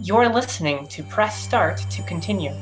You're listening to Press Start to continue.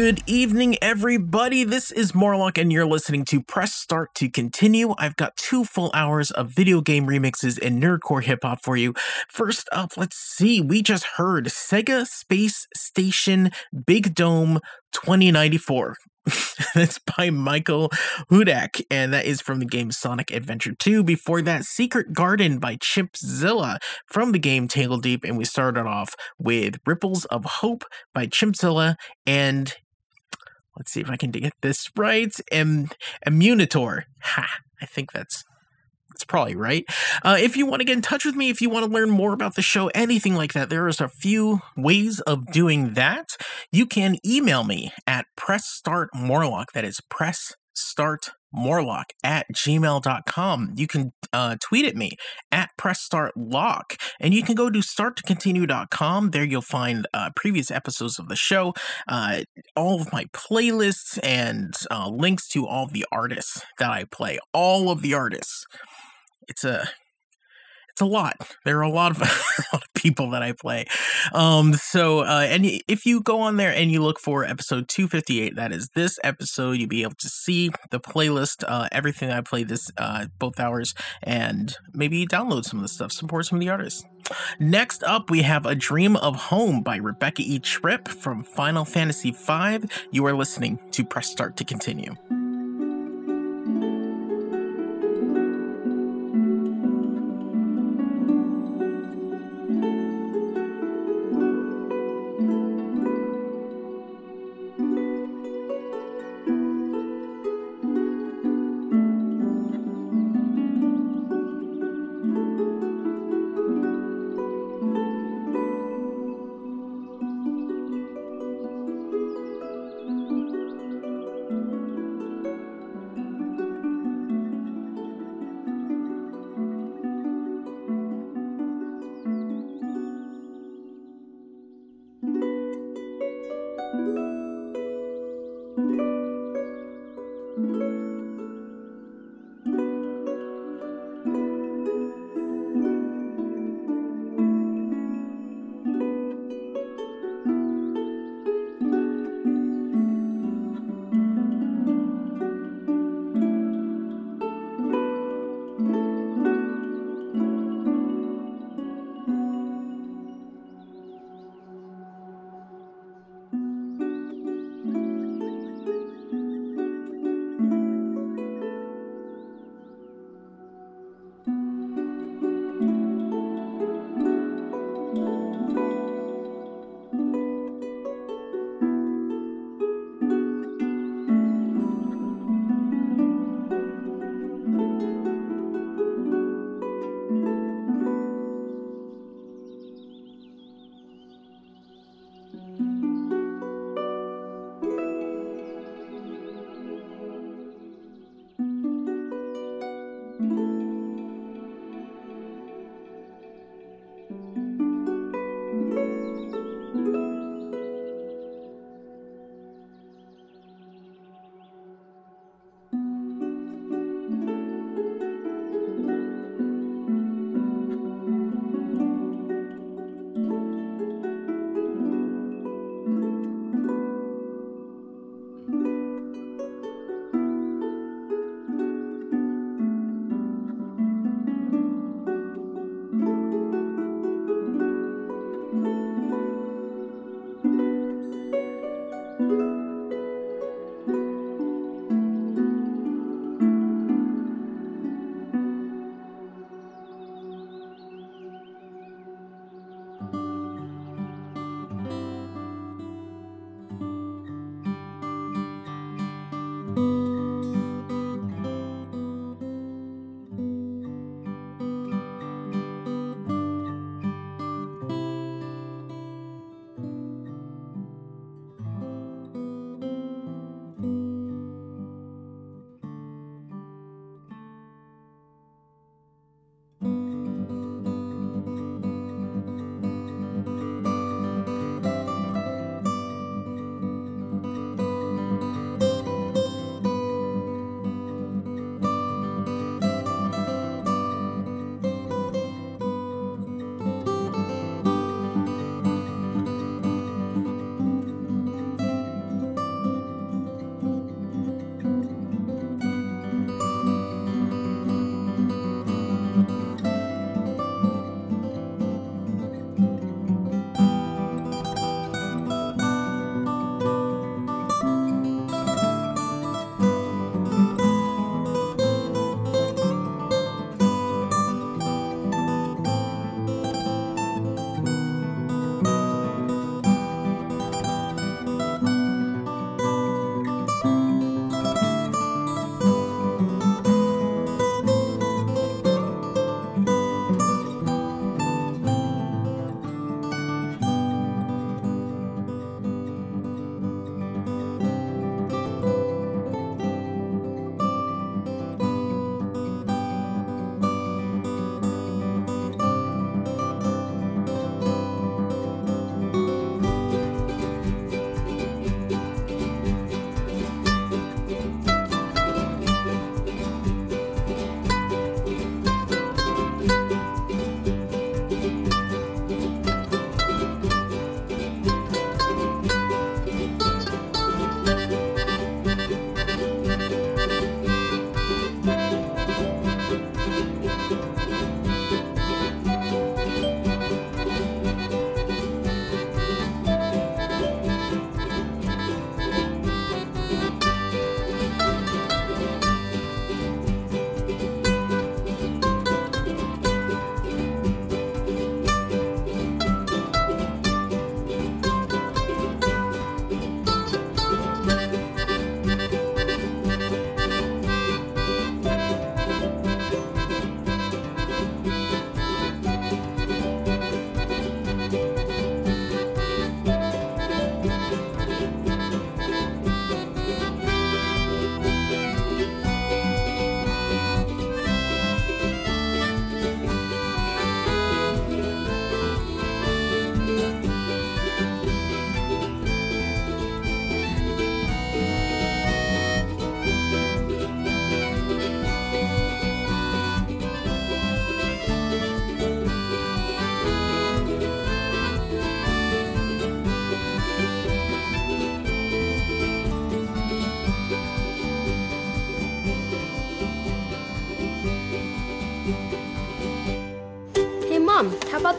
Good evening, everybody. This is Morlock, and you're listening to Press Start to Continue. I've got two full hours of video game remixes and nerdcore hip hop for you. First up, let's see. We just heard Sega Space Station Big Dome 2094. That's by Michael Hudak, and that is from the game Sonic Adventure 2. Before that, Secret Garden by Chimpzilla from the game Tangledeep, and we started off with Ripples of Hope by Chimpzilla and let's see if I can get this right. Em- Immunitor. Ha! I think that's that's probably right. Uh, if you want to get in touch with me, if you want to learn more about the show, anything like that, there is a few ways of doing that. You can email me at pressstartmorlock. That is press start morlock at gmail.com you can uh, tweet at me at pressstartlock and you can go to starttocontinue.com there you'll find uh, previous episodes of the show uh, all of my playlists and uh, links to all the artists that i play all of the artists. It's a it's a lot. There are a lot of, a lot of people that I play. Um, so, uh, and if you go on there and you look for episode 258, that is this episode, you'll be able to see the playlist, uh, everything I play this uh, both hours, and maybe download some of the stuff, support some of the artists. Next up, we have A Dream of Home by Rebecca E. Tripp from Final Fantasy V. You are listening to Press Start to Continue.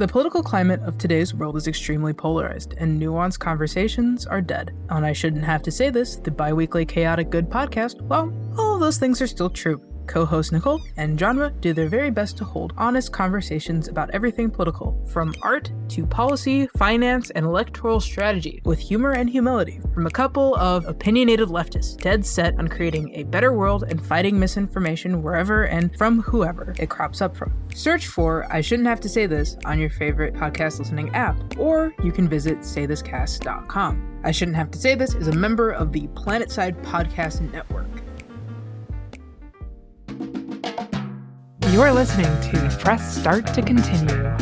The political climate of today's world is extremely polarized, and nuanced conversations are dead. And I shouldn't have to say this, the biweekly Chaotic Good podcast, well, all of those things are still true. Co host Nicole and Genre do their very best to hold honest conversations about everything political, from art to policy, finance, and electoral strategy, with humor and humility, from a couple of opinionated leftists dead set on creating a better world and fighting misinformation wherever and from whoever it crops up from. Search for I Shouldn't Have to Say This on your favorite podcast listening app, or you can visit saythiscast.com. I Shouldn't Have to Say This is a member of the Planetside Podcast Network. You are listening to Press Start to Continue.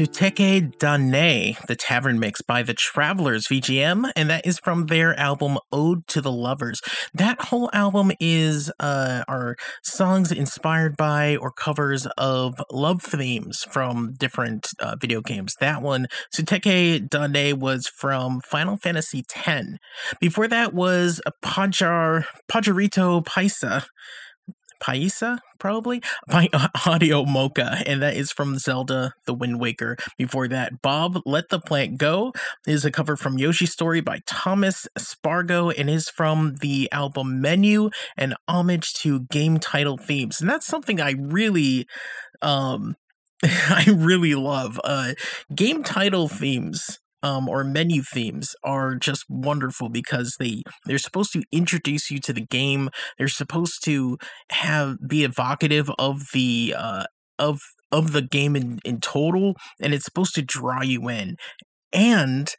Suteki Da Ne, the tavern mix by the Travelers VGM, and that is from their album Ode to the Lovers. That whole album is uh, are songs inspired by or covers of love themes from different uh, video games. That one, Suteki Da Ne, was from Final Fantasy X. Before that was Pajar Pajarito Paisa. Paisa, probably, by Audio Mocha, and that is from Zelda The Wind Waker. Before that, Bob Let the Plant Go is a cover from Yoshi Story by Thomas Spargo and is from the album Menu and homage to game title themes. And that's something I really um I really love. Uh game title themes um, or menu themes are just wonderful because they they're supposed to introduce you to the game. They're supposed to have be evocative of the uh, of of the game in, in total, and it's supposed to draw you in. And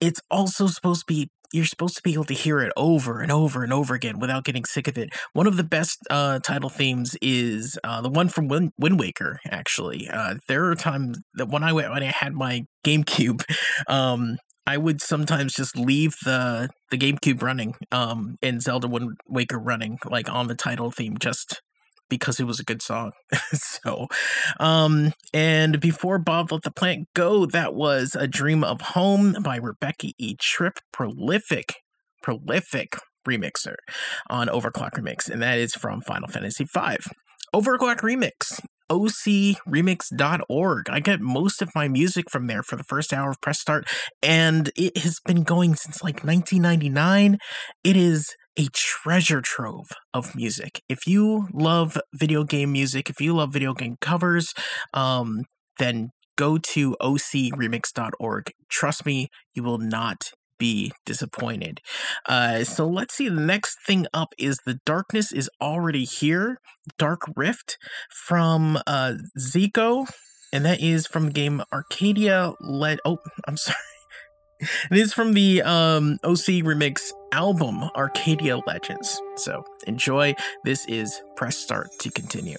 it's also supposed to be you're supposed to be able to hear it over and over and over again without getting sick of it. One of the best uh, title themes is uh, the one from Wind, Wind Waker. Actually, uh, there are times that when I went, when I had my GameCube, um, I would sometimes just leave the the GameCube running, um, and Zelda Wind Waker running like on the title theme just because it was a good song. so, um, and before Bob Let the Plant Go, that was A Dream of Home by Rebecca E. Tripp, prolific, prolific remixer on Overclock Remix, and that is from Final Fantasy V. Overclock Remix, ocremix.org. I get most of my music from there for the first hour of Press Start, and it has been going since like 1999. It is a treasure trove of music. If you love video game music, if you love video game covers, um, then go to ocremix.org. Trust me, you will not be disappointed. Uh, so let's see. The next thing up is The Darkness is Already Here, Dark Rift from uh, Zico. And that is from the game Arcadia Led. Oh, I'm sorry. It is from the um, OC Remix album Arcadia Legends. So enjoy. This is Press Start to continue.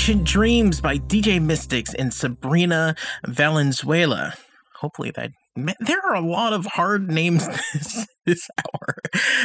Ancient Dreams by DJ Mystics and Sabrina Valenzuela. Hopefully that there are a lot of hard names this, this hour.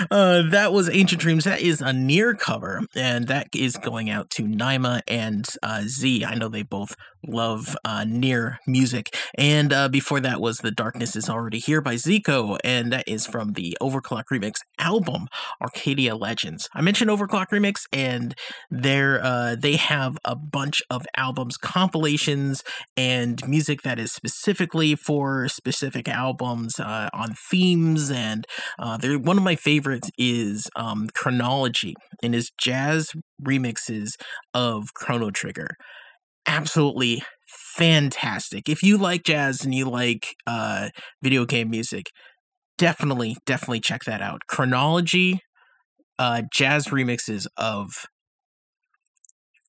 Uh, that was Ancient Dreams. That is a near cover, and that is going out to Naima and uh, Z. I know they both love uh, NieR music. And uh, before that was The Darkness is Already Here by Zico, and that is from the Overclock Remix album, Arcadia Legends. I mentioned Overclock Remix, and they're, uh, they have a bunch of albums, compilations, and music that is specifically for specific albums uh, on themes and Uh, they're, one of my favorites is um, Chronology and his jazz remixes of Chrono Trigger. Absolutely fantastic. If you like jazz and you like uh, video game music, definitely, definitely check that out. Chronology, uh, jazz remixes of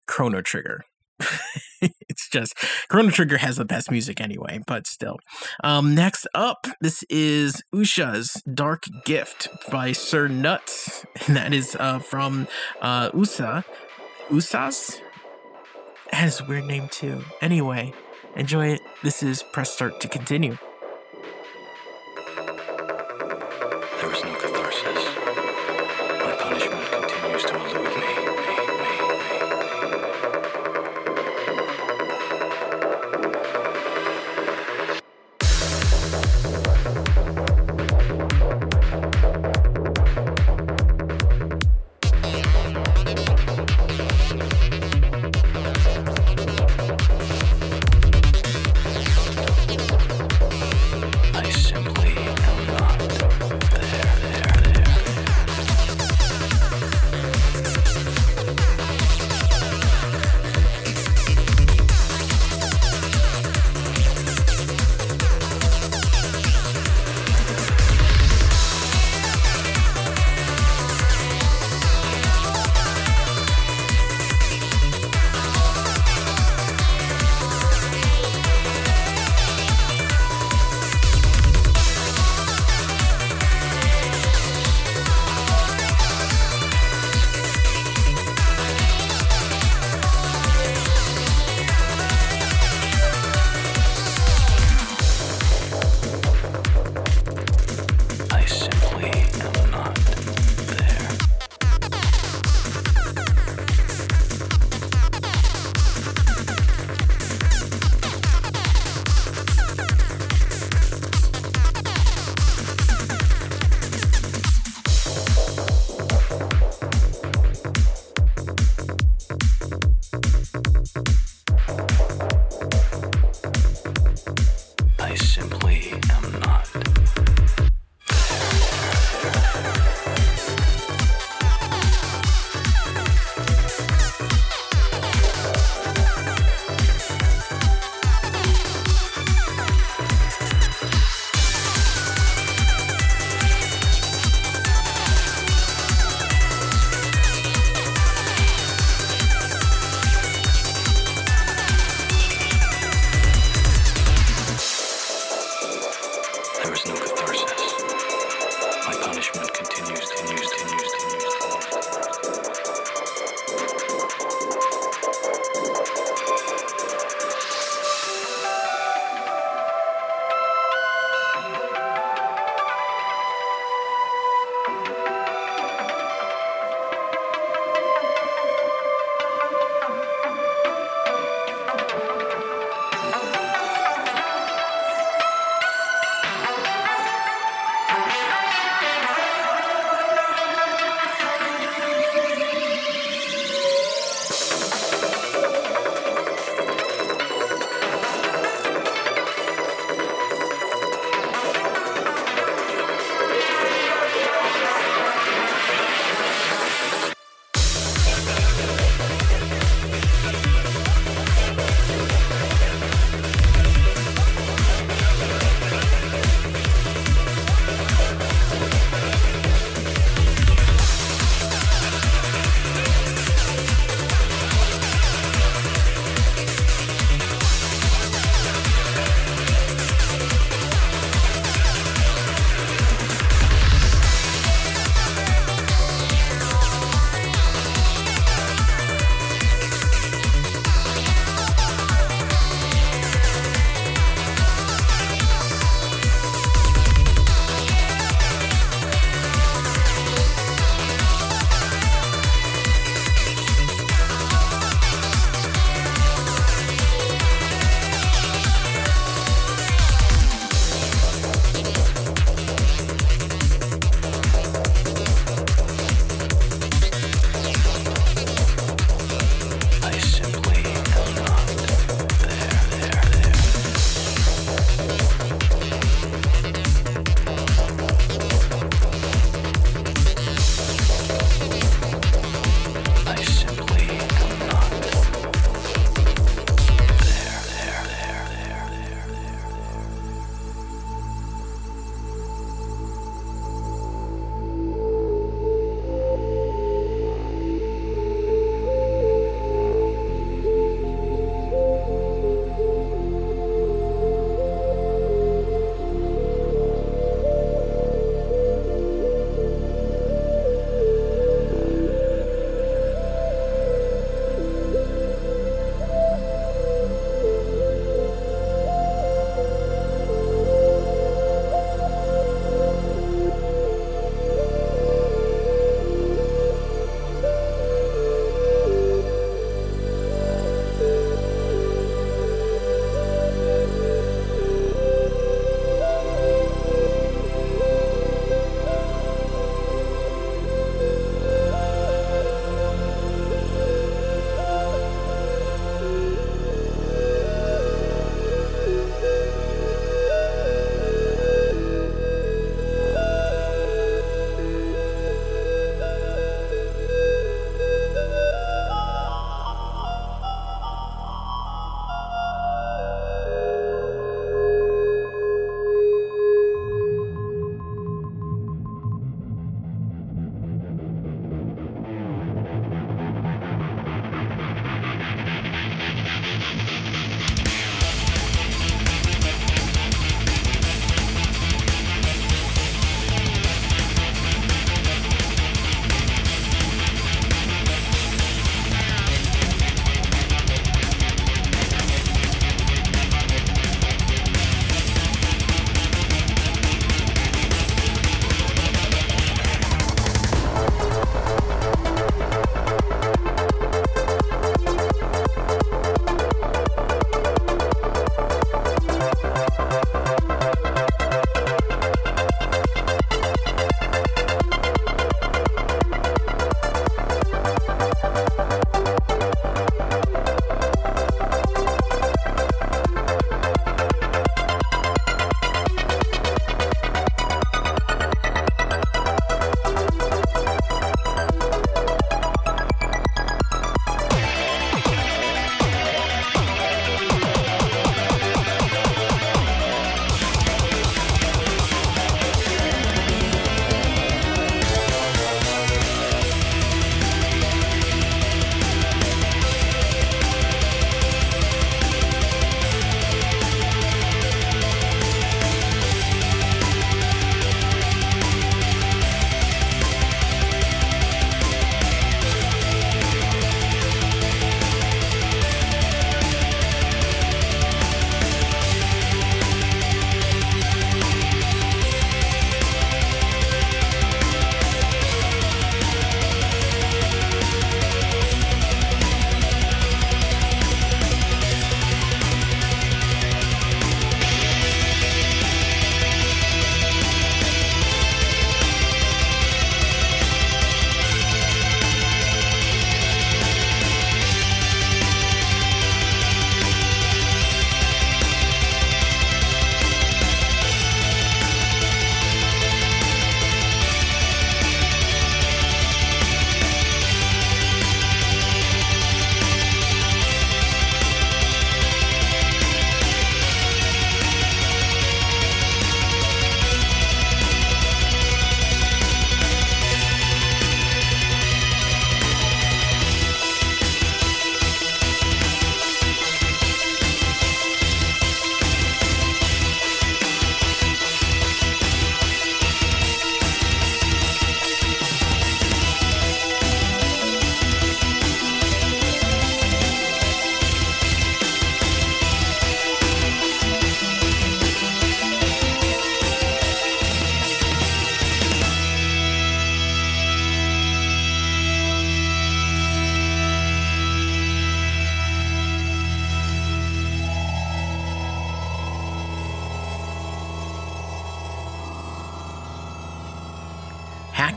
Chrono Trigger. it's just Chrono Trigger has the best music anyway, but still. Um, next up, this is Usha's Dark Gift by Sir Nuts, and that is uh, from uh, Usa. Usas has a weird name too. Anyway, enjoy it. This is press start to continue.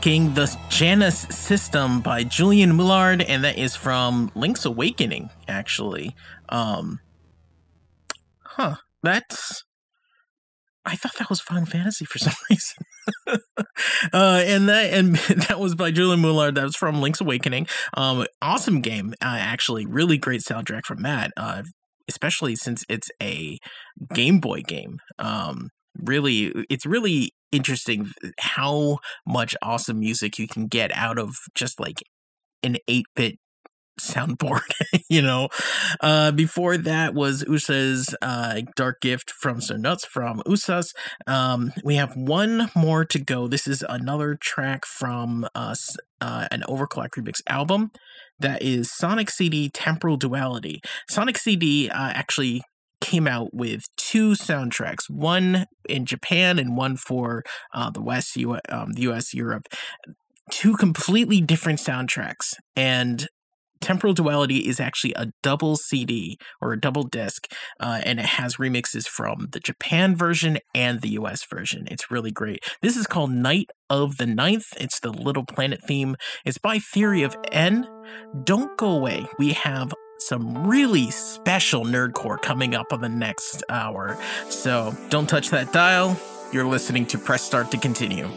Tracking the Janus system by Julian Mullard, and that is from Link's Awakening, actually. Um, huh. That's. I thought that was Final Fantasy for some reason. uh, and that and that was by Julian Mullard. That was from Link's Awakening. Um, awesome game, uh, actually. Really great soundtrack from that. Uh, especially since it's a Game Boy game. Um, really, it's really interesting how much awesome music you can get out of just like an 8 bit soundboard, you know. Uh, before that was Usa's uh, Dark Gift from So Nuts from Usas. Um, we have one more to go. This is another track from us, uh, an Overclock Remix album. That is Sonic CD Temporal Duality. Sonic CD uh, actually came out with two soundtracks, one in Japan and one for uh, the West, U- um, the US, Europe. Two completely different soundtracks. And Temporal Duality is actually a double CD or a double disc, uh, and it has remixes from the Japan version and the US version. It's really great. This is called Night of the Ninth. It's the Little Planet theme. It's by Theory of N. Don't go away. We have some really special nerdcore coming up on the next hour. So don't touch that dial. You're listening to Press Start to continue.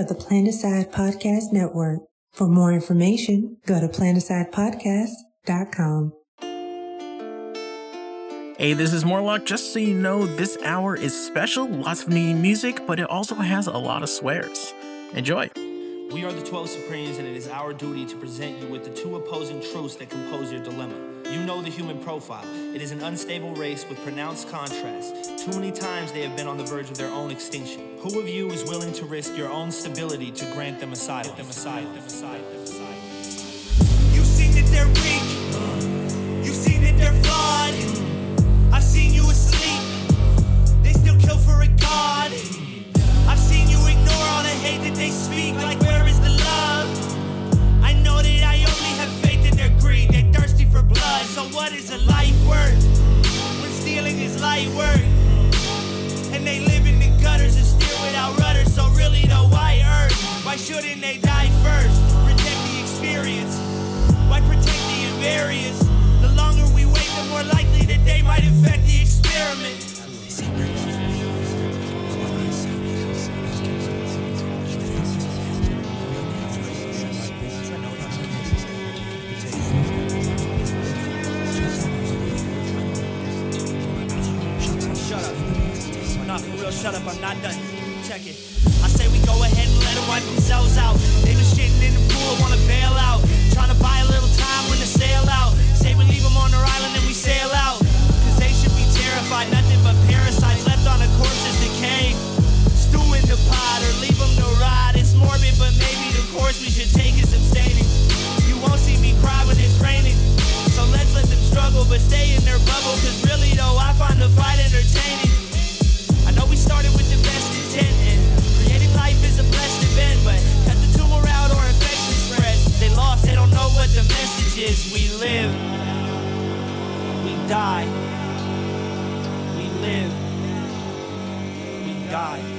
Of the Planetside Podcast Network. For more information, go to planetsidePodcast.com. Hey, this is Morlock. Just so you know, this hour is special. Lots of new music, but it also has a lot of swears. Enjoy. We are the 12 Supremes, and it is our duty to present you with the two opposing truths that compose your dilemma. You know the human profile. It is an unstable race with pronounced contrast. Too many times they have been on the verge of their own extinction. Who of you is willing to risk your own stability to grant them asylum? Them asylum. Them asylum. Them asylum. You seen the they're weak. You've seen that they're flawed. I've seen you asleep. They still kill for a god. I've seen you ignore all the hate that they speak. Like, where blood. So, what is a life worth when stealing is light work? And they live in the gutters and steer without rudders. So, really, though, why earth? Why shouldn't they die first? Protect the experience. Why protect the invariance? The longer we wait, the more likely that they might infect the experiment. Shut up. I'm not done. Check it. I say we go ahead and let them wipe themselves out. They been shitting in the pool, wanna bail out. Trying to buy a little time when the sail out. Say we leave them on their island and we sail out. Cause they should be terrified. Nothing but parasites left on a corpse's decay. Stew in the pot or leave them to rot. It's morbid, but maybe the course we should take is abstaining. You won't see me cry when it's raining. So let's let them struggle, but stay in their bubble. Cause really, though, I find the fight entertaining. Die. We live, we die.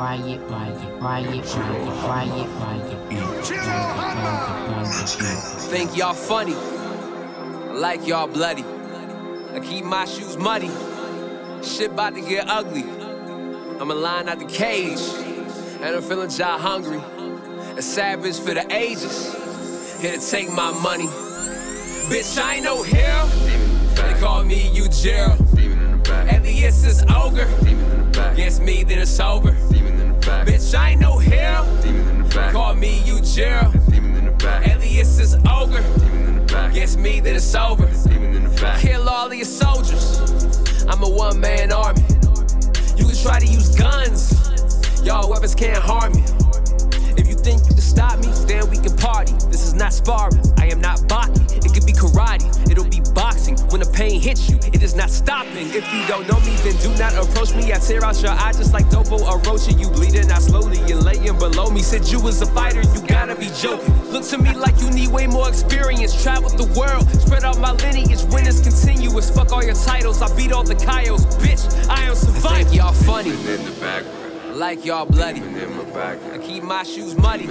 Quiet, quiet. Think y'all funny. I like y'all bloody. I keep my shoes muddy. Shit about to get ugly. I'm a lion out the cage. And I'm feeling job hungry. A savage for the ages. Here to take my money. Bitch, I ain't no hero. They call me Gerald. Elias is ogre. Against me, then it's over. Bitch, I ain't no hero. Call me Yujiro. Elias is ogre. Against me, then it's over. Kill all of your soldiers. I'm a one man army. You can try to use guns. Y'all weapons can't harm me. You think you can stop me, then we can party. This is not sparring. I am not Baki. It could be karate. It'll be boxing. When the pain hits you, it is not stopping. If you don't know me, then do not approach me. I tear out your eye just like Doppo Orochi. You bleeding out slowly and laying below me. Said you was a fighter, you gotta be joking. Look to me like you need way more experience. Travel the world, spread out my lineage. When it's continuous, fuck all your titles. I beat all the Kyos, bitch. I am surviving. I think y'all funny. Like y'all bloody. I keep my shoes muddy.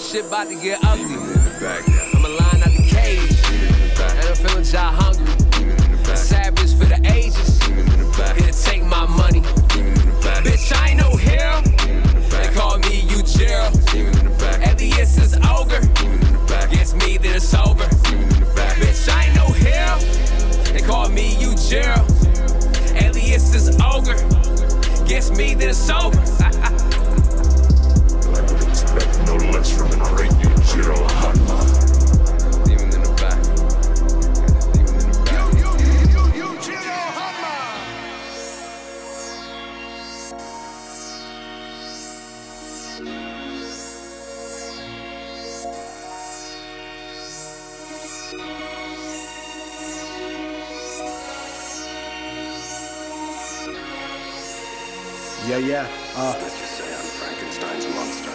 Shit about to get ugly. In the back. I'm a lion out the cage. And I'm feeling job hungry. Savage for the ages. Here to take my money. Bitch, I ain't no hero. They call me Yujiro. Elias is ogre. Against me, then it's over. Bitch, I ain't no hero. They call me Yujiro. Elias is ogre. Against me, then it's over. No less from. Yeah, yeah. Uh, Let's just say I'm Frankenstein's monster.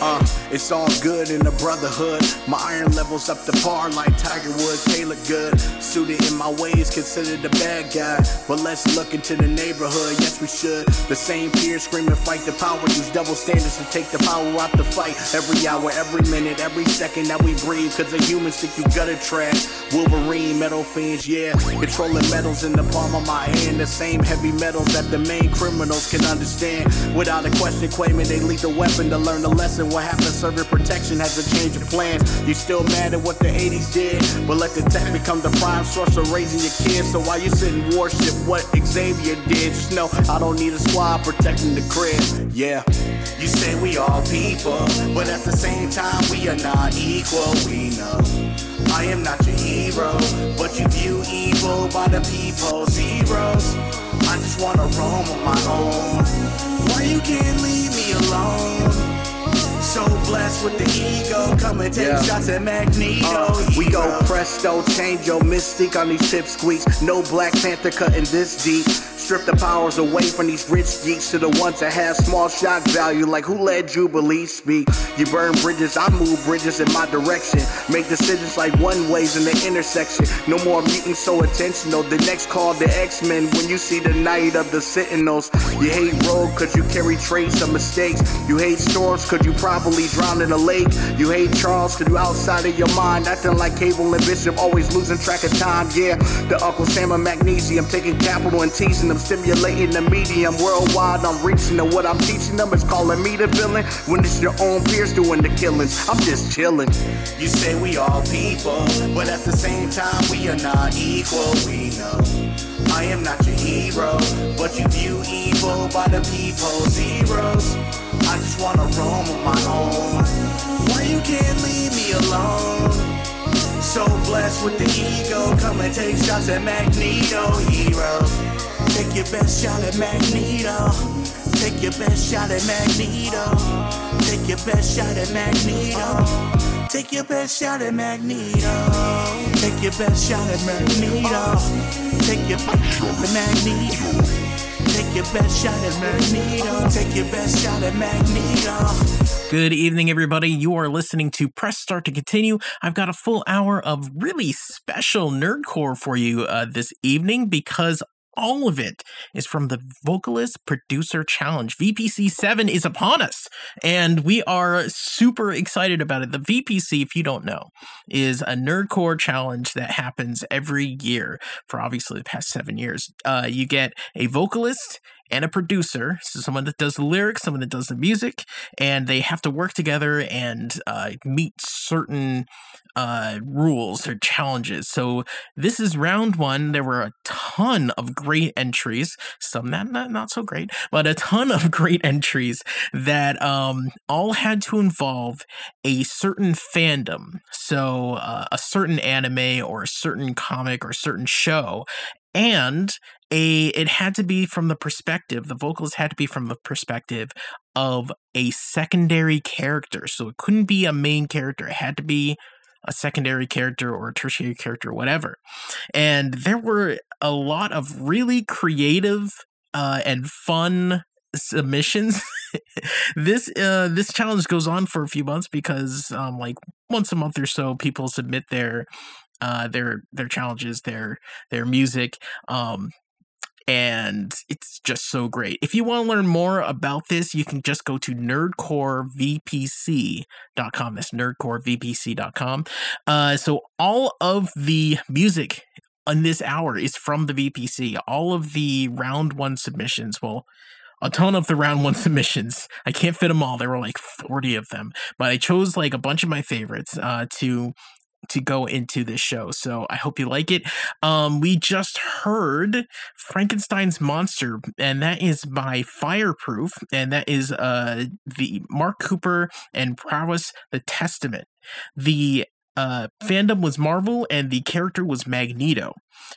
uh, It's all good in the brotherhood. My iron levels up to par like Tiger Woods. They look good. Suited in my ways, considered a bad guy. But let's look into the neighborhood. Yes, we should. The same peers screaming, fight the power. Use double standards to take the power out the fight. Every hour, every minute, every second that we breathe. Cause the humans think you gutter trash. Wolverine, metal fiends, yeah. Controlling metals in the palm of my hand. The same heavy metals that the main criminals can understand. Without a question, claiming they the weapon to learn the lesson. What happens serving protection has a change of plans. You still mad at what the 80s did? But let the tech become the prime source of raising your kids. So while you sit worship what Xavier did, just know I don't need a squad protecting the crib. Yeah. You say we all people, but at the same time we are not equal. We know. I am not your hero, but you view evil by the people zeros. I just wanna roam on my own. Why you can't leave me alone? So blessed with the ego, come and take Yeah. shots at Magneto. Uh, we go presto, change your mystique on these tip squeaks. No Black Panther cutting this deep. Strip the powers away from these rich geeks to the ones that have small shock value. Like who let Jubilee speak? You burn bridges, I move bridges in my direction. Make decisions like one ways in the intersection. No more mutants so intentional. The next call the X-Men when you see the night of the Sentinels. You hate Rogue cause you carry traits of mistakes. You hate storms cause you probably drowned in a lake. You hate Charles cause you outside of your mind. Acting like Cable and Bishop, always losing track of time. Yeah, the Uncle Sam and Magnesium, taking capital and teasing them, stimulating the medium. Worldwide, I'm reaching and what I'm teaching them is calling me the villain. When it's your own peers doing the killings, I'm just chilling. You say we all people, but at the same time we are not equal. We know I am not your hero, but you view evil by the people zeros. I just wanna roam on my own. Why you can't leave me alone? So blessed with the ego, come and take shots at Magneto, hero. Take your best shot at Magneto. Take your best shot at Magneto. Take your best shot at Magneto. Take your best shot at Magneto. Take your best shot at Magneto. Take your best shot at Magneto. Take your best shot at Magneto. Take your best shot at Magneto. Good evening, everybody. You are listening to Press Start to Continue. I've got a full hour of really special nerdcore for you uh, this evening because all of it is from the Vocalist Producer Challenge. VPC 7 is upon us, and we are super excited about it. The VPC, if you don't know, is a nerdcore challenge that happens every year for obviously the past seven years. Uh, you get a vocalist and a producer, so someone that does the lyrics, someone that does the music, and they have to work together and uh, meet certain uh, rules or challenges. So this is round one. There were a ton of great entries, some not not, not so great, but a ton of great entries that um, all had to involve a certain fandom. So uh, a certain anime or a certain comic or certain show. And a it had to be from the perspective, the vocals had to be from the perspective of a secondary character. So it couldn't be a main character. It had to be a secondary character or a tertiary character, whatever. And there were a lot of really creative uh, and fun submissions. this uh, this challenge goes on for a few months because um, like once a month or so, people submit their uh, their their challenges, their their music. Um, and it's just so great. If you want to learn more about this, you can just go to nerdcorevpc.com. That's nerdcorevpc.com. Uh, so all of the music on this hour is from the VPC. All of the round one submissions, well, a ton of the round one submissions. I can't fit them all. There were like 40 of them, but I chose like a bunch of my favorites uh, to to go into this show. So I hope you like it. Um, we just heard Frankenstein's Monster, and that is by Fireproof, and that is uh the Mark Cooper and Prowess the Testament. The uh, fandom was Marvel, and the character was Magneto.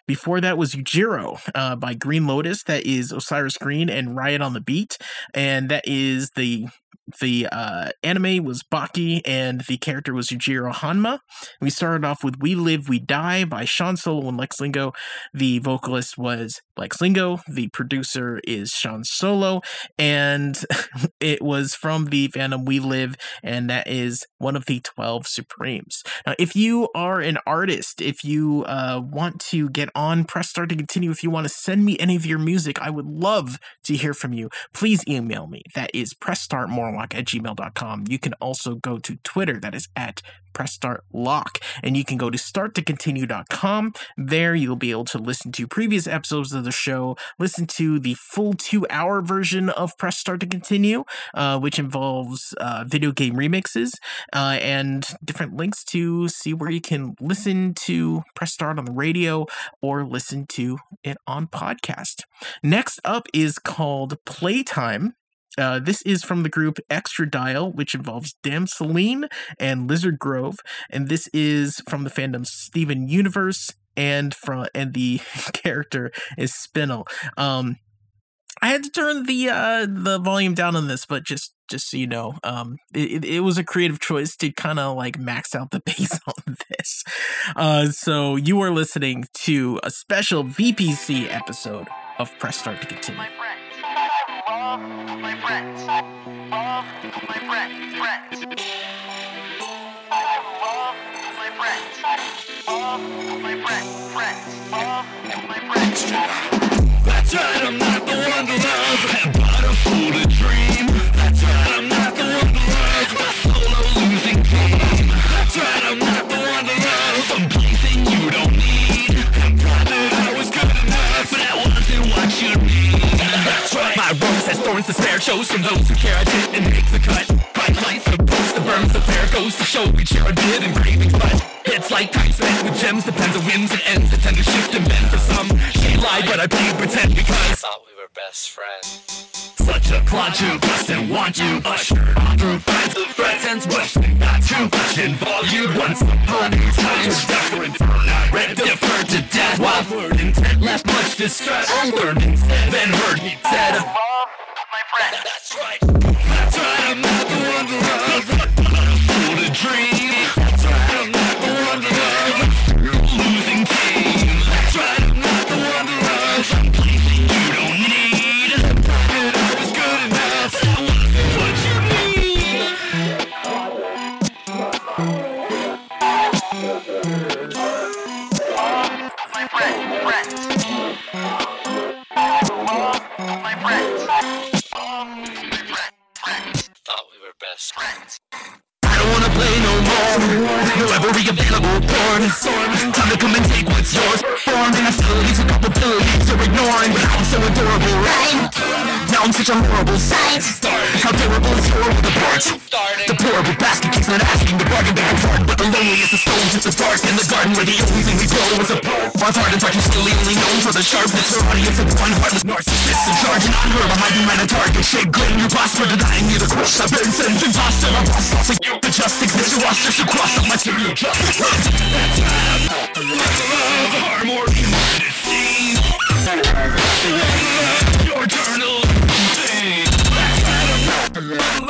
Before that was Yujiro uh, by Green Lotus. That is Osiris Green and Riot on the Beat, and that is the the uh, anime was Baki, and the character was Yujiro Hanma. We started off with "We Live, We Die" by Sean Solo and Lex Lingo. The vocalist was Lex Lingo. The producer is Sean Solo, and it was from the fandom We Live, and that is one of the Twelve Supremes. Now, if you are an artist, if you uh, want to get on Press Start to continue, if you want to send me any of your music, I would love to hear from you. Please email me. That is pressstartmorlock at gmail.com. You can also go to Twitter. That is at pressstartlock. And you can go to starttocontinue.com. There you'll be able to listen to previous episodes of the show, listen to the full two hour version of Press Start to Continue, uh, which involves uh, video game remixes uh, and different links to see where you can listen to Press Start on the radio or listen to it on podcast. Next up is called Playtime. Uh, this is from the group Extra Dial, which involves Damseline and Lizard Grove, and this is from the fandom Steven Universe, and from and the character is Spinel. Um, I had to turn the uh, the volume down on this, but just just so you know, um, it, it was a creative choice to kind of like max out the bass on this. Uh, so you are listening to a special VPC episode of Press Start to Continue. love my friends. Love my friends. Friends. I love my friends. Love my friends. Friends. Love my friends. That's right, I'm not the one to love, but a fool to dream. To spare, shows from those who care I didn't make the cut. Bright lights, the post, the burns, the fair goes to show we share a bit in cravings, but it's like time spent with gems, depends on wins and ends, that tend to shift and bend for some. She lied, but I played pretend because I thought we were best friends. such a plot to bust and want you ushered on through finds of threats and questioning not too much involved you once upon a time deference not read deferred to death while word intent left much distress I learned instead then heard he said That's right That's right such a horrible sight. How terrible is horrible the parts. Deplorable basket keeps not asking to bargain back and. But the loneliest of souls is the dark in the garden where the only thing we grow is. One's hard and touch is slowly only known for the sharpness. Her audience of one heartless narcissist in charge. And on her behind man a target. Shade grin your boss for denying you the crush. I've been sent imposter. I'm lost, like you. The just exist. You lost just across the material justice. That's right, the love. Harm or human. Your right, I'm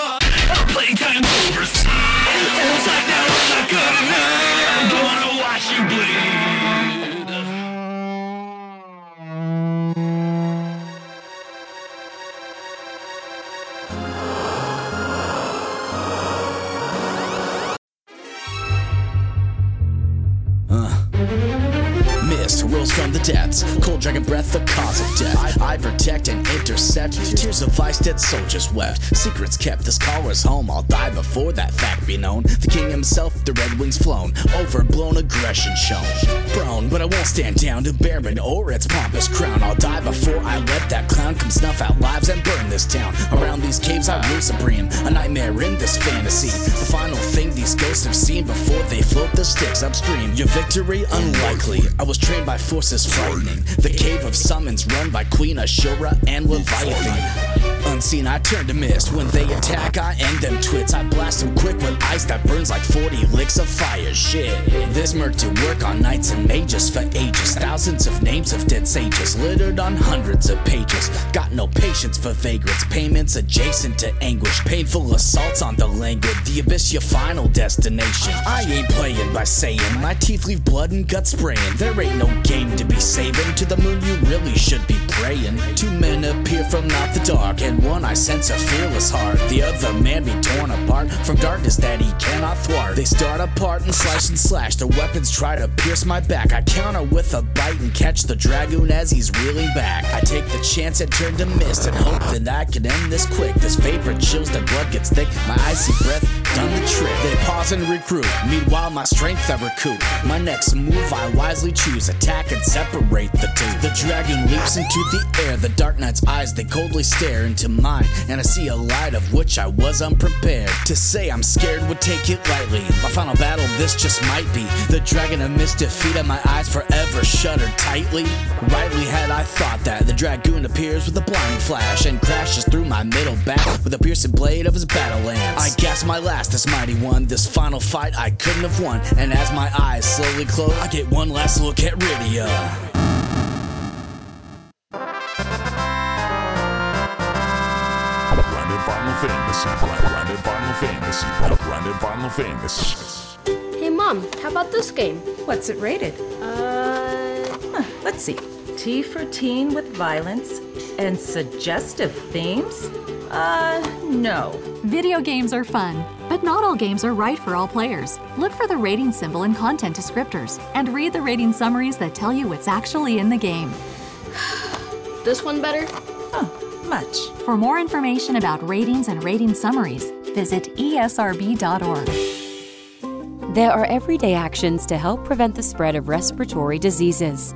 the depths, cold dragon breath, the cause of death. I protect and intercept. Tears of ice, dead soldiers wept. Secrets kept, this caller's home. I'll die before that fact be known. The king himself, the red wings flown, overblown aggression shown. Prone, but I won't stand down to Baron or its pompous crown. I'll die before I let that clown come snuff out lives and burn this town. Around these caves, I rule supreme, a nightmare in this fantasy. The final thing these ghosts have seen before they float the Styx upstream. Your victory unlikely. I was trained by forces frightening. The cave of summons run by Queen Ashura and Leviathan. Unseen, I turn to mist. When they attack, I end them twits. I blast them quick with ice that burns like 40 licks of fire. Shit. This murk to work on knights and mages for ages. Thousands of names of dead sages littered on hundreds of pages. Got no patience for vagrants. Payments adjacent to anguish. Painful assaults on the languid. The abyss, your final destination. I ain't playing by saying my teeth leave blood and guts spraying. There ain't no game to be saving. To the moon, you really should be praying. Two men appear from out the dark, and one I sense a fearless heart. The other man be torn apart from darkness that he cannot thwart. They start apart and slice and slash. Their weapons try to pierce my back. I counter with a bite and catch the dragoon as he's reeling back. I take the chance and turn to mist and hope that I can end this quick. This vapor chills, the blood gets thick. My icy breath done the trick. They pause and recruit. Meanwhile, my strength I recoup. My next move I wisely choose. Attack and separate the two. The dragon leaps into the air. The dark knight's eyes they coldly stare into mine, and I see a light of which I was unprepared. To say I'm scared would take it lightly. My final battle, this just might be. The dragon of mist defeated my eyes forever shuttered tightly. Rightly had I thought that the dragoon appears with a blind flash and crashes through my middle back with a piercing blade of his battle lance. I gasp my last, this mighty one. This final fight I couldn't have won, and as my eyes slowly close, I get one last look at Rydia. Blinded Final Fantasy. Blinded Final Fantasy. Blinded Final Fantasy. Hey, Mom, how about this game? What's it rated? Uh. Huh, let's see. T for teen with violence and suggestive themes? Uh, no. Video games are fun, but not all games are right for all players. Look for the rating symbol and content descriptors and read the rating summaries that tell you what's actually in the game. This one better? Oh, much. For more information about ratings and rating summaries, visit esrb.org. There are everyday actions to help prevent the spread of respiratory diseases.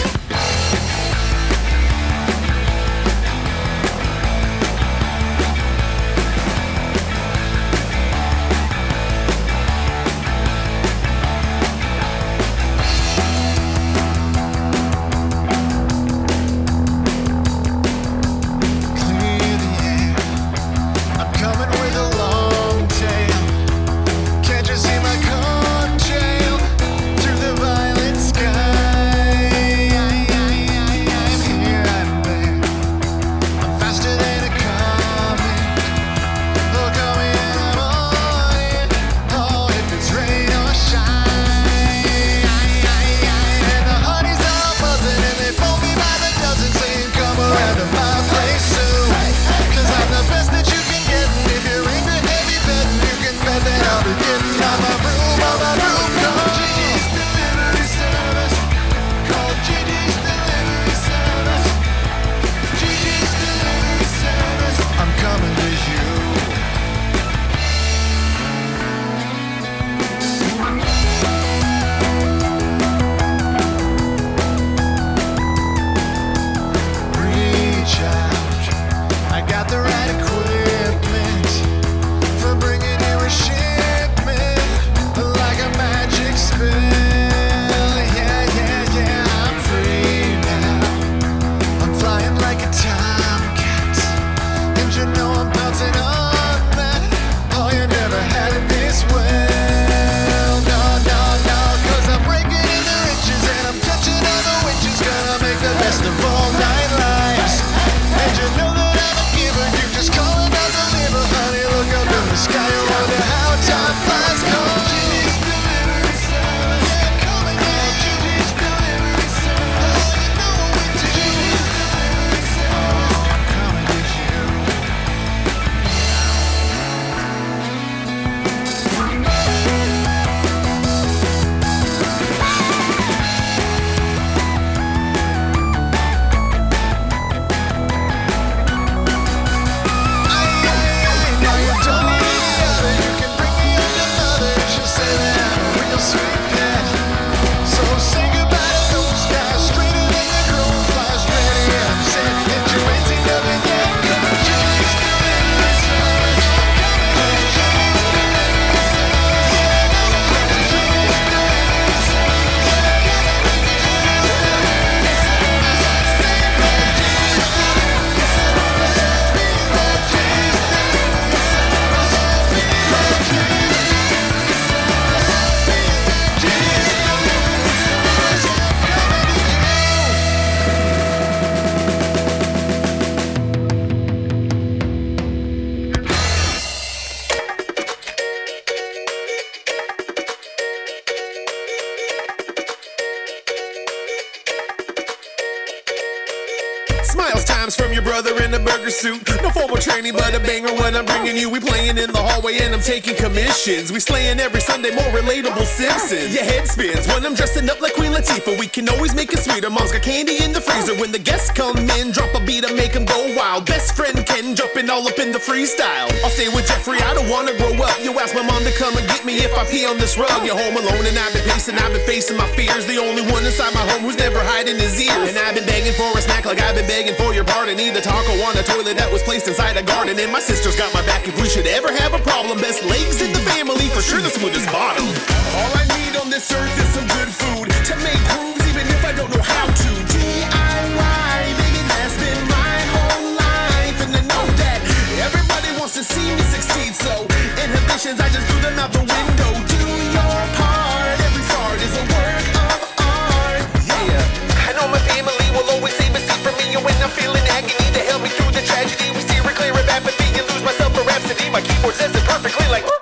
You. We playing in the hallway and I'm taking commissions. We slaying every Sunday, more relatable Simpsons. Your head spins when I'm dressing up like Queen Latifah. We can always make it sweeter. Mom's got candy in the freezer. When the guests come in, drop a beat and make them go wild. Best friend Ken jumping all up in the freestyle. I'll stay with Jeffrey, I don't wanna grow up. You ask my mom to come and get me if I pee on this rug. You're home alone and I've been pacing, I've been facing my fears. The only one inside my home who's never hiding his ears. And I've been begging for a snack like I've been begging for your pardon. Need a taco on a toilet that was placed inside a garden. And my sister's got my back if we should ever have a problem. Best legs in the family, for sure the smoothest bottom. All I need on this earth is some good food to make grooves, even if I don't know how to. DIY, baby, that's been my whole life. And I know that everybody wants to see me succeed. So inhibitions, I just threw them out the window. Do your part. Every fart is a work of art. Yeah. I know my family will always save a seat for me. And when I'm feeling agony, they help me through the tragedy. We steer clear of apathy and lose myself for rhapsody. My keyboard says it perfectly like.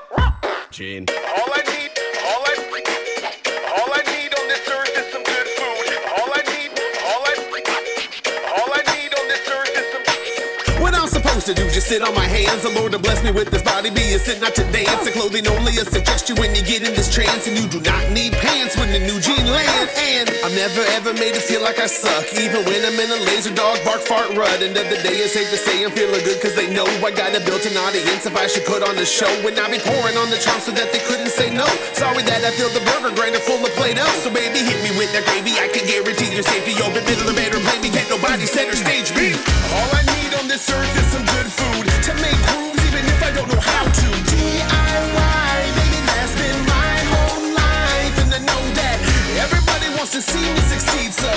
All I need, sit on my hands. The Lord to bless me with this body, be a sit not to dance. And clothing only a suggestion when you get in this trance. And you do not need pants when the new gene land. And I've never ever made it feel like I suck. Even when I'm in a laser dog bark fart rut. End of the day, it's safe to say I'm feeling good cause they know I got a built in audience if I should put on the show. When I be pouring on the charm so that they couldn't say no. Sorry that I filled the burger grinder full of Play Doh. So baby, hit me with that gravy. I can guarantee your safety. Open middle of better play me. Can't nobody center stage me. All I need on this earth is some good food to make grooves, even if I don't know how to. DIY, baby, that's been my whole life, and I know that everybody wants to see me succeed. So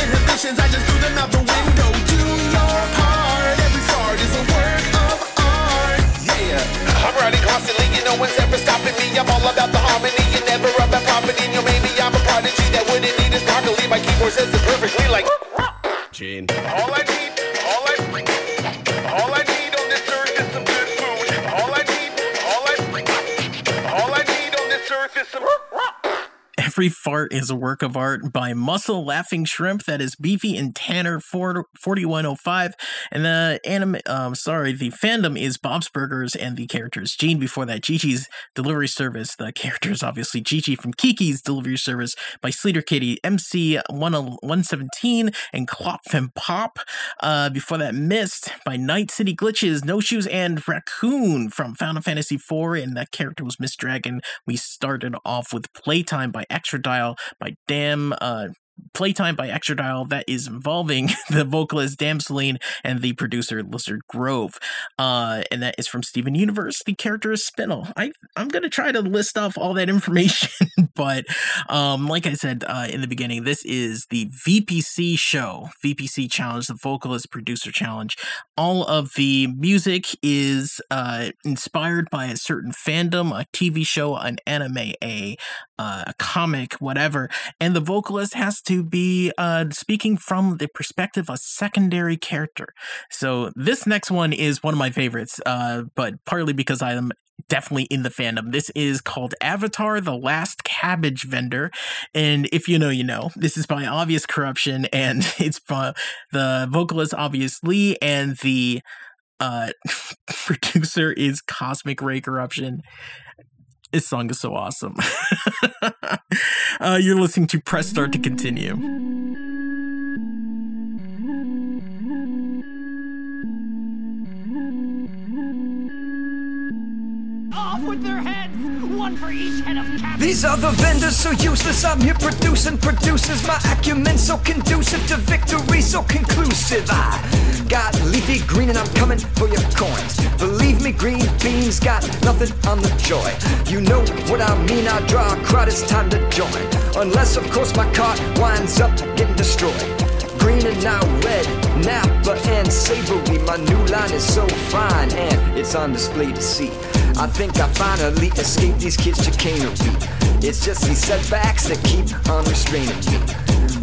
inhibitions, I just threw them out the window. Do your part. Every fart is a work of art. Yeah. I'm writing constantly, you know when's ever stopping me. I'm all about the harmony, you never about profiting. You maybe I'm a prodigy that wouldn't need is broccoli. My keyboard says it perfectly like. Gene. All I need, Every Fart is a Work of Art by Muscle Laughing Shrimp. That is Beefy and Tanner 4, 4105. And the anime, um, sorry, the fandom is Bob's Burgers and the characters Gene before that, Gigi's Delivery Service. The characters, obviously, Gigi from Kiki's Delivery Service by Sleater Kitty, MC 117, and Clop and Pop. Uh, before that, Mist by Night City Glitches, No Shoes, and Raccoon from Final Fantasy IV. And that character was Mist Dragon. We started off with Playtime by Extra Dial by Damn. Uh, Playtime by Extra Dial that is involving the vocalist Damseline and the producer Lizard Grove. Uh, and that is from Steven Universe. The character is Spinel. I, I'm going to try to list off all that information, but um, like I said uh, in the beginning, this is the VPC show, VPC Challenge, the vocalist producer challenge. All of the music is uh, inspired by a certain fandom, a TV show, an anime, a, uh, a comic, whatever. And the vocalist has to be uh, speaking from the perspective of a secondary character. So this next one is one of my favorites, uh, but partly because I am definitely in the fandom. This is called Avatar The Last Cabbage Vendor. And if you know, you know. This is by Obvious Corruption, and it's from the vocalist, obviously, and the uh, producer is Cosmic Ray Corruption. This song is so awesome. uh, you're listening to Press Start to continue. Off with their heads! One for each head of cabbage! These other vendors so useless. I'm here producing producers. My acumen so conducive to victory, so conclusive. I got leafy green and I'm coming for your coins. Believe me, green beans got nothing on the joy. You know what I mean? I draw a crowd. It's time to join. Unless, of course, my cart winds up getting destroyed. Green and now red, Napa and savory. My new line is so fine and it's on display to see. I think I finally escaped these kids' chicanery. It's just these setbacks that keep on restraining me.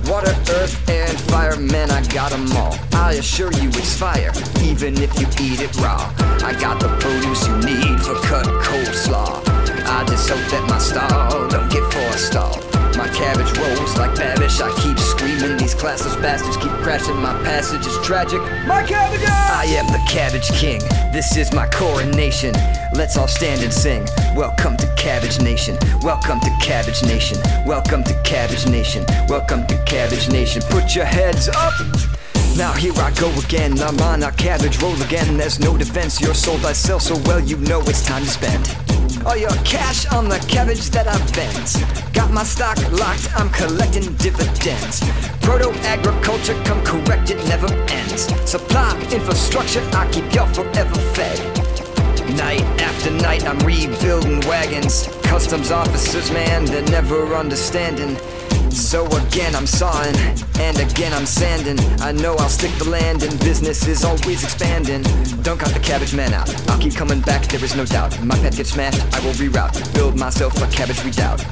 Water, earth, and fire, man, I got 'em all. I assure you it's fire, even if you eat it raw. I got the produce you need for cut coleslaw. I just hope that my stall don't get forestalled. My cabbage rolls like Babish. I keep These classless bastards keep crashing. My passage is tragic. My cabbage! I am the cabbage king. This is my coronation. Let's all stand and sing. Welcome to Cabbage Nation. Welcome to Cabbage Nation. Welcome to Cabbage Nation. Welcome to Cabbage Nation. Put your heads up. Now here I go again. I'm on a cabbage roll again. There's no defense. Your soul I sell so well, you know it's time to spend. All your cash on the cabbage that I vend. Got my stock locked, I'm collecting dividends. Proto agriculture, come correct, it never ends. Supply infrastructure, I keep y'all forever fed. Night after night, I'm rebuilding wagons. Customs officers, man, they're never understanding. So again I'm sawing, and again I'm sanding. I know I'll stick the land, and business is always expanding. Don't cut the cabbage man out. I'll keep coming back, there is no doubt. My path gets smashed, I will reroute. Build myself a cabbage redoubt.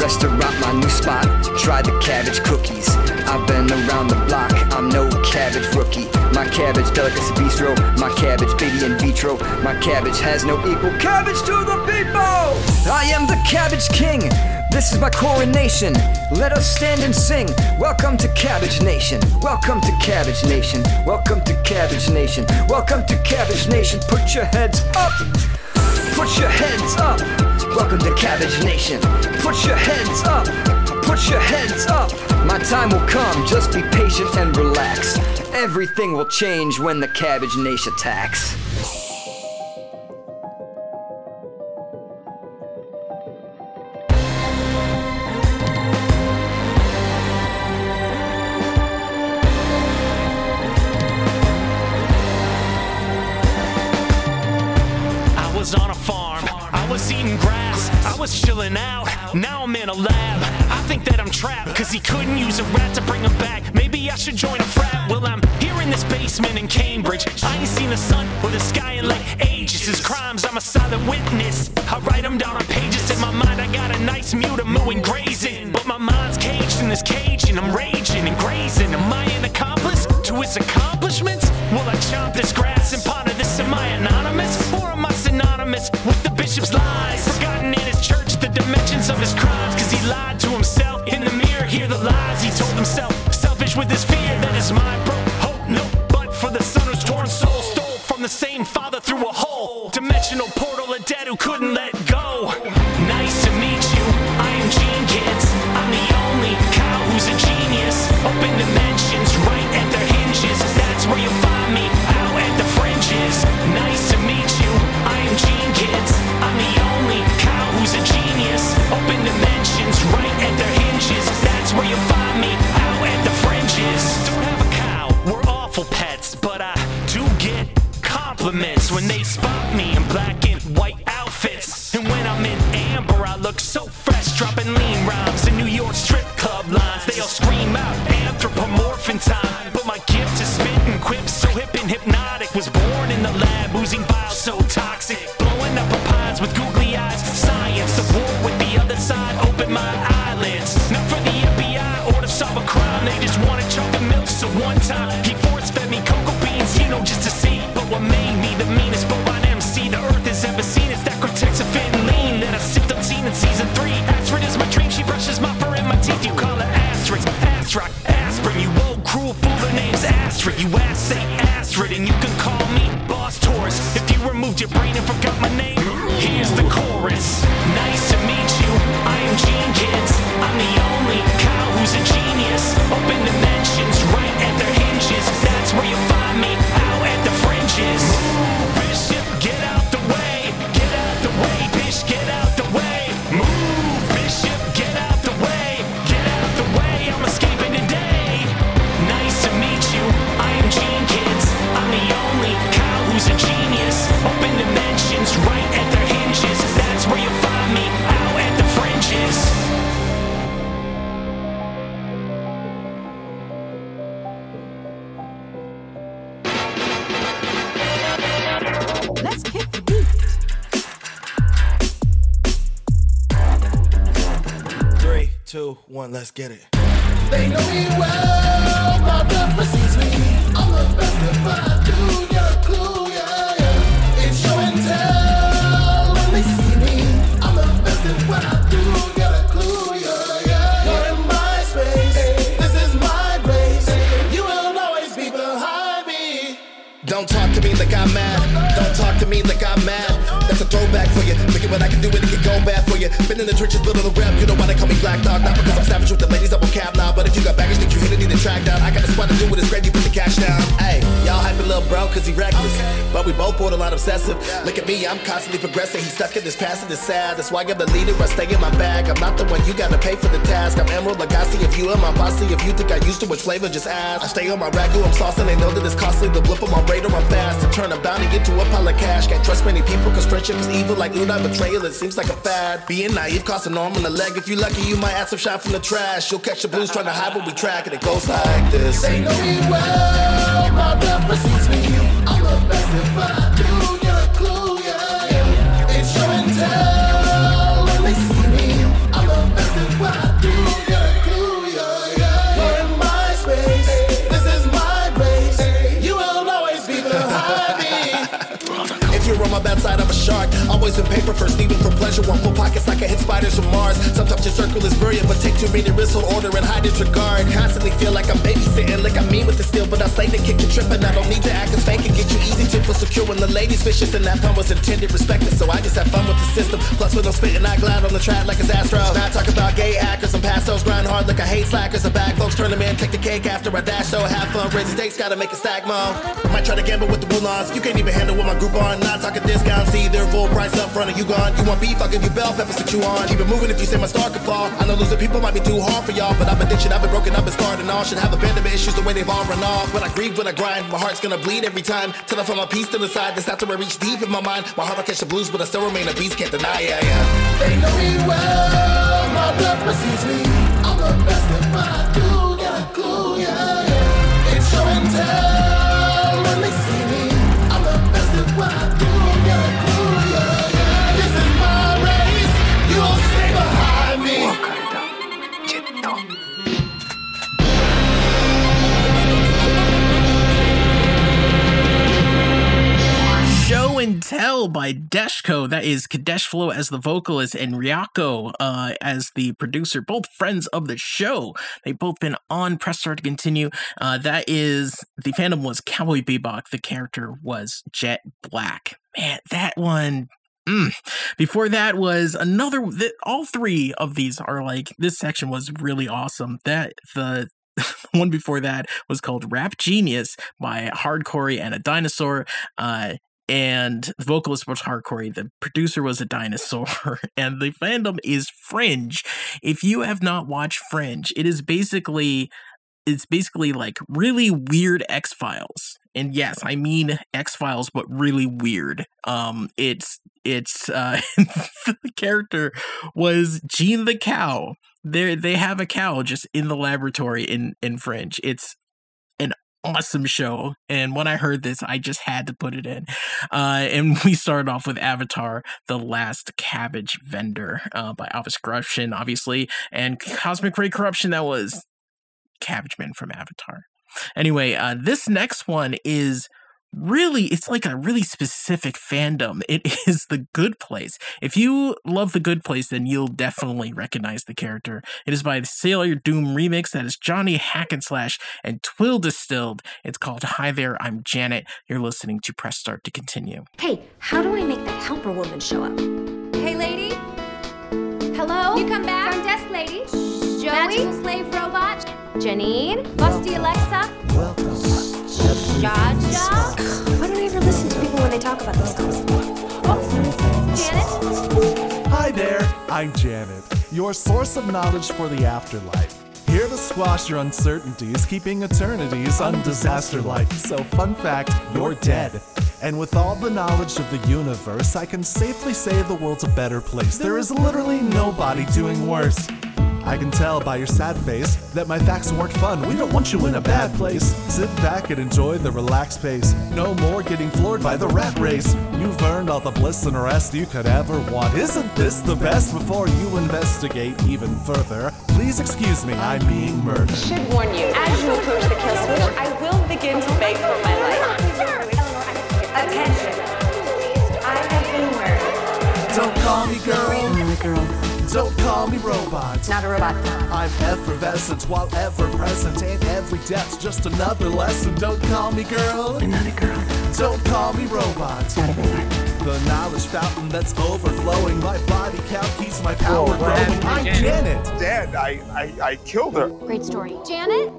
Restaurant, my new spot. Try the cabbage cookies. I've been around the block, I'm no cabbage rookie. My cabbage delicacy bistro, my cabbage baby in vitro. My cabbage has no equal. Cabbage to the people! I am the cabbage king. This is my coronation. Let us stand and sing. Welcome to Cabbage Nation. Welcome to Cabbage Nation. Welcome to Cabbage Nation. Welcome to Cabbage Nation. Put your heads up. Put your heads up. Welcome to Cabbage Nation. Put your heads up. Put your heads up. My time will come. Just be patient and relax. Everything will change when the Cabbage Nation attacks. I was on a farm, I was eating grass, I was chilling out. Now I'm in a lab. Trapped, cause he couldn't use a rat to bring him back. Maybe I should join a frat. Well, I'm here in this basement in Cambridge. I ain't seen the sun or the sky in like ages. His crimes, I'm a silent witness. I write them down on pages. In my mind, I got a nice mute, I'm mooing grazing. But my mind's caged in this cage, and I'm raging and grazing. Am I an accomplice to his accomplishments? Will I chomp this grass and ponder this? Am I anonymous? Or am I synonymous with the bishop's lies? Lied to himself in the mirror. Hear the lies he told himself. Selfish with his fear that his mind broke. Hope no, but for the son whose torn soul stole from the same father through a hole. Dimensional portal, a dead who couldn't let time one, let's get it. They know me well, my blood precedes me. I'm the best if I do. Got a clue, yeah, yeah. It's show and tell when they see me. I'm the best at what I do. Got a clue, yeah, yeah. You're in my space. This is my race. You will always be behind me. Don't talk to me like I'm mad. Don't talk to me like I'm throwback for you. Look at what I can do when it can go bad for you. Been in the trenches, building a rep. You know why they call me Black Dog? Not because I'm savage with the ladies, I'm on cap now. But if you got baggage, think you hit it, need to track down. I got a spot to do with his grade, you put the cash down. Hey, y'all hype a little bro, cause he reckless. But we both borderline obsessive. Look at me, I'm constantly progressing. He's stuck in this past and it's sad. That's why I'm the leader, I stay in my bag. I'm not the one you gotta pay for the task. I'm Emeril Lagasse if you in my posse. If you think I used too much flavor, just ask. I stay on my ragu, I'm saucing. They know that it's costly. The blip on my radar, I'm fast. To turn a bounty into a pile of cash. Can't trust many people, cause friendship evil. Like Unai betrayal, it seems like a fad. Being naive costs an arm and a leg. If you're lucky, you might add some shot from the trash. You'll catch the blues trying to hide what we track, and it goes like this. They know me well, my rep precedes me. I'm the best if I do, shark. Always in paper first, even for pleasure. One full pockets like I hit spiders from Mars. Sometimes your circle is brilliant, but take too many risks, hold order and high disregard. Constantly feel like I'm babysitting, like I mean with the steel, but I slay the kick the trip and. I don't need to act as fake and get you easy feel secure when the ladies vicious and that pun was intended, respected. So I just have fun with the system. Plus when I'm spitting, I glide on the track like it's Astro. Now I talk about gay actors and pastels, grind hard like I hate slackers. The back folks turn them in, take the cake after I dash. So have fun, raise the stakes, gotta make a stack mo. Might try to gamble with the Woolons. You can't even handle what my group on. Not talking discounts either. Full price up front, and you gone. You want beef? I'll give you bell peppers to you on. Keep it moving if you say my star could fall. I know losing people might be too hard for y'all, but I've been ditching, I've been broken, I've been scarred and all. Should have abandonment issues the way they've all run off. When I grieve, when I grind, my heart's gonna bleed every time. Till I find my peace to the side. That's after I reach deep in my mind. My heart will catch the blues, but I still remain a beast. Can't deny, yeah, yeah. They know me well, my blood precedes me. Show and Tell by Deshko. That is Kadesh Flow as the vocalist and Ryako uh, as the producer. Both friends of the show. They've both been on Press Start to Continue. Uh, that is, the fandom was Cowboy Bebop. The character was Jet Black. Man, that one. Mm. Before that was another. th- All three of these are like this section was really awesome. That the one before that was called Rap Genius by Hardcore and a Dinosaur. Uh, and the vocalist was Hardcore. The producer was a dinosaur, and the fandom is Fringe. If you have not watched Fringe, it is basically it's basically like really weird X Files. And yes, I mean X Files, but really weird. Um, it's it's uh, the character was Gene the cow. They they have a cow just in the laboratory in in Fringe. It's awesome show. And when I heard this, I just had to put it in. Uh, and we started off with Avatar, The Last Cabbage Vendor uh, by Office Corruption, obviously, and Cosmic Ray Corruption. That was Cabbage Man from Avatar. Anyway, uh, this next one is really it's like a really specific fandom it is the good place if you love the good place then you'll definitely recognize the character it is by the sailor doom remix that is johnny hackenslash and twill distilled it's called hi there i'm janet you're listening to press start to continue Hey, how do I make that helper woman show up? Hey, lady. Hello? You come back? Front desk lady. Joey? Magical slave robot. Janine? Lusty Alexa? Jaja? Why don't I ever listen to people when they talk about themselves? Oh, Janet? Hi there, I'm Janet, your source of knowledge for the afterlife. Here to squash your uncertainties, keeping eternities undisaster like. So, fun fact, you're dead. And with all the knowledge of the universe, I can safely say the world's a better place. There is literally nobody doing worse. I can tell by your sad face that my facts weren't fun. We don't want you in a bad place. Sit back and enjoy the relaxed pace. No more getting floored by the rat race. You've earned all the bliss and rest you could ever want. Isn't this the best? Before you investigate even further, please excuse me, I'm being murdered. should warn you, as you approach the kill switch, I will begin to beg for my life. Attention. I have been murdered. Don't call me girl. girl. Don't call me robot. Not a robot. I'm effervescent while ever present, and every death's just another lesson. Don't call me girl. I'm not a girl. Don't call me robot. Not a robot. The knowledge fountain that's overflowing. My body count keeps my power Whoa, growing. happened I'm Janet? Janet. Dad, I, I, I killed her. Great story. Janet?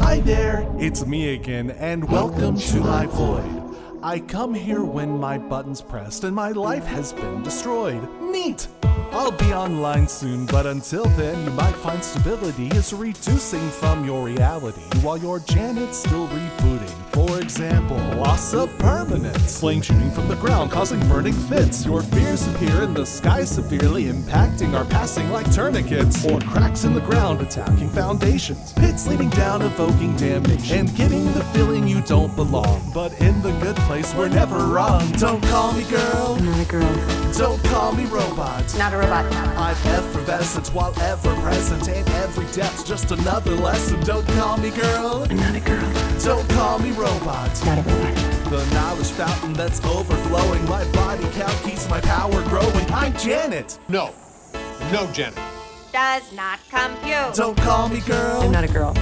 Hi there, it's me again, and welcome to my void. I come here when my button's pressed and my life has been destroyed. Neat! I'll be online soon, but until then, you might find stability is reducing from your reality while your Janet's still rebooting. For example, loss of permanence, flame shooting from the ground causing burning fits. Your fears appear in the sky severely impacting our passing like tourniquets, or cracks in the ground attacking foundations. Pits leading down, evoking damnation, and giving the feeling you don't belong. But in the good place, we're never wrong. Don't call me girl. Not a girl. Don't call me robot. Not a robot. I'm effervescent while ever present, and every depth's just another lesson. Don't call me girl. I'm not a girl. Don't call me robot. Not a robot. The knowledge fountain that's overflowing. My body count keeps my power growing. I'm Janet. No. No, Janet. Does not compute. Don't call me girl. I'm not a girl.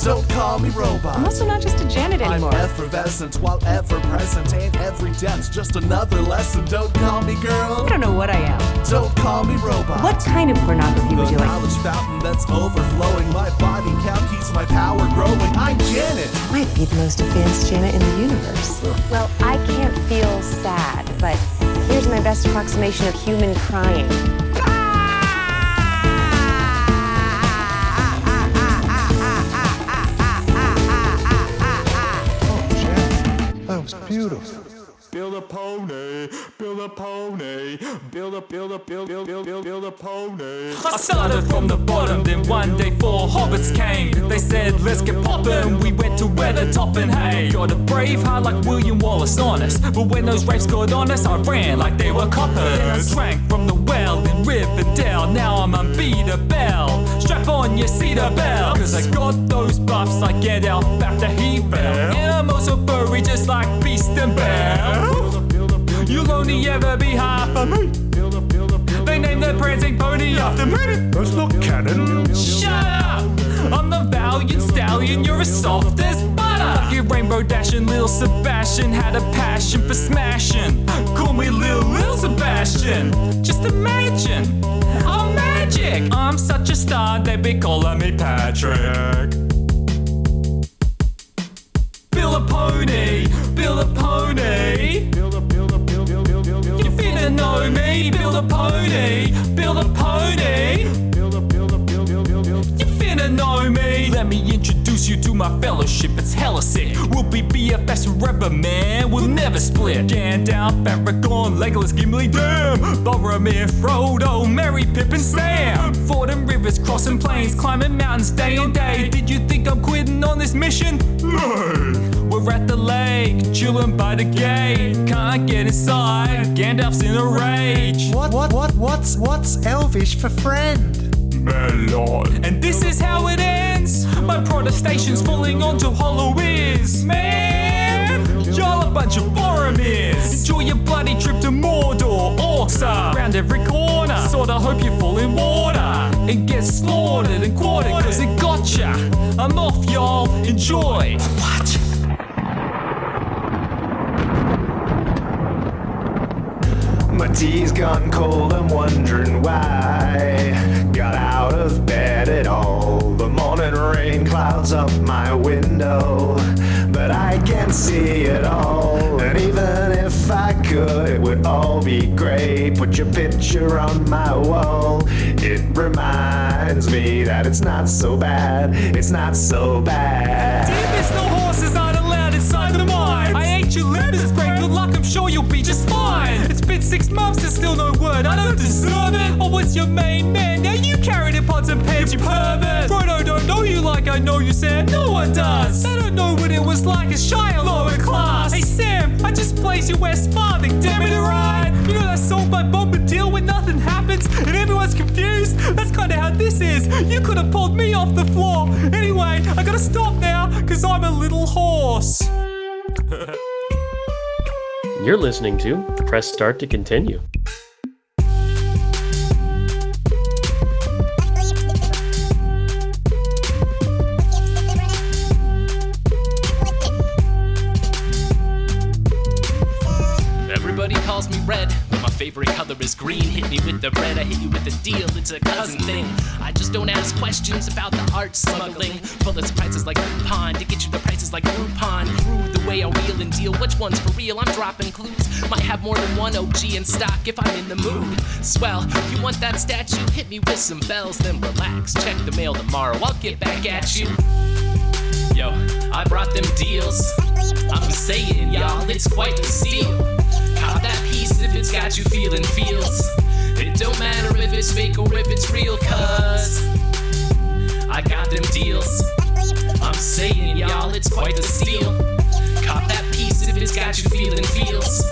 Don't call me robot. I'm also not just a Janet anymore. I'm effervescent while ever present, and every depth's just another lesson. Don't call me girl. I don't know what I am. Don't call me robot. What kind of pornography would The you like? knowledge fountain that's overflowing. My body count keeps my power growing. I'm Janet. I might be the most advanced Janet in the universe. Well, I can't feel sad, but here's my best approximation of human crying. Beautiful. Build a pony, build a pony, build a build a build build build build build a pony. I started from the bottom, then one day four hobbits came. They said, let's get poppin'. We went to where the toppin', hey. Got a brave heart like William Wallace, honest. But when those rapes got on us, I ran like they were coppers. Then I drank from the well in Rivendell. Now I'm unbeatable. Strap on your cedar belt. Cause I got those buffs, I get out after he fell. And I'm also furry just like Beast and You'll only ever be half of me. They named their prancing pony after me. That's not canon. Shut up! I'm the valiant stallion, you're as soft as butter. Your rainbow dashing, Lil Sebastian had a passion for smashing. Call me Lil Lil Sebastian. Just imagine, I'm magic. I'm such a star, they be calling me Patrick. Bill a pony, Bill a pony. You finna know me, build a pony, build a pony. You finna know me. Let me introduce you to my fellowship. It's hella sick. We'll be BFFs forever, man. We'll never split. Gandalf, Aragorn, Legolas, Gimli, damn. Boromir, Frodo, Merry, Pip, and Sam. Fording rivers, crossing plains, climbing mountains day and day. Did you think I'm quitting on this mission? No. We're at the lake, chilling by the gate. Can't get inside. Gandalf's in a rage. What, what, what, what's, what's Elvish for friend? Mellon. And this is how it ends. My protestation's falling onto hollow ears. Man, y'all a bunch of Boromirs. Enjoy your bloody trip to Mordor. Orcs around every corner. Sorta hope you fall in water and get slaughtered and quartered cause it gotcha. I'm off, y'all. Enjoy. What? My tea's gone cold, I'm wondering why. Got out of bed at all. The morning rain clouds up my window, but I can't see it all. And even if I could, it would all be great. Put your picture on my wall. It reminds me that it's not so bad. It's not so bad. It's no horses aren't allowed inside the mine. I ate your letters, break good luck, sure you'll be just fine. It's been six months, and still no word, I don't deserve it. I was your main man, now you carried in pots and pans, you pervert. Frodo don't know you like I know you, Sam, no one does. They don't know what it was like as Shire lower class. Hey Sam, I just placed you West Farthing, damn it, alright. You know that song by Bombadil when nothing happens and everyone's confused? That's kinda how this is. You could have pulled me off the floor. Anyway, I gotta stop now, cause I'm a little horse. You're listening to Press Start to Continue. Favorite color is green. Hit me with the red, I hit you with the deal. It's a cousin thing. I just don't ask questions about the art smuggling. Full of surprises like Groupon to get you the prices like Groupon. Crude the way I wheel and deal. Which one's for real? I'm dropping clues. Might have more than one OG in stock if I'm in the mood. Swell, you want that statue? Hit me with some bells, then relax. Check the mail tomorrow. I'll get back at you. Yo, I brought them deals. I'm saying, y'all, it's quite the steal. Cop that piece if it's got you feeling feels. It don't matter if it's fake or if it's real, cuz I got them deals. I'm saying, y'all, it's quite the steal. Cop that piece if it's got you feeling feels.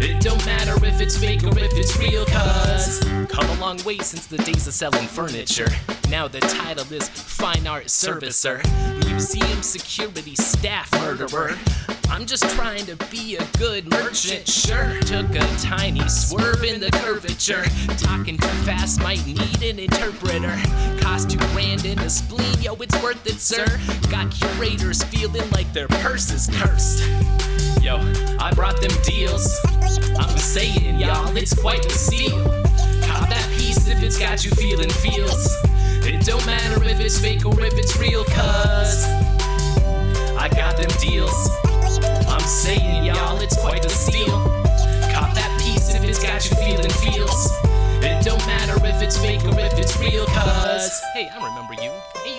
It don't matter if it's fake or if it's real, cuz come a long way since the days of selling furniture. Now the title is Fine Art Servicer, Museum Security Staff Murderer. I'm just trying to be a good merchant, sure. Took a tiny swerve in the curvature. Talking too fast might need an interpreter. Cost two grand in a spleen, yo, it's worth it, sir. Got curators feeling like their purse is cursed. Yo, I brought them deals. I'm saying, y'all, it's quite the steal. Cop that piece if it's got you feeling feels. It don't matter if it's fake or if it's real, cuz I got them deals. I'm saying, y'all, it's quite a steal. Cop that piece if it's got you feeling feels. It don't matter if it's fake or if it's real, cuz. Hey, I remember you. Hey,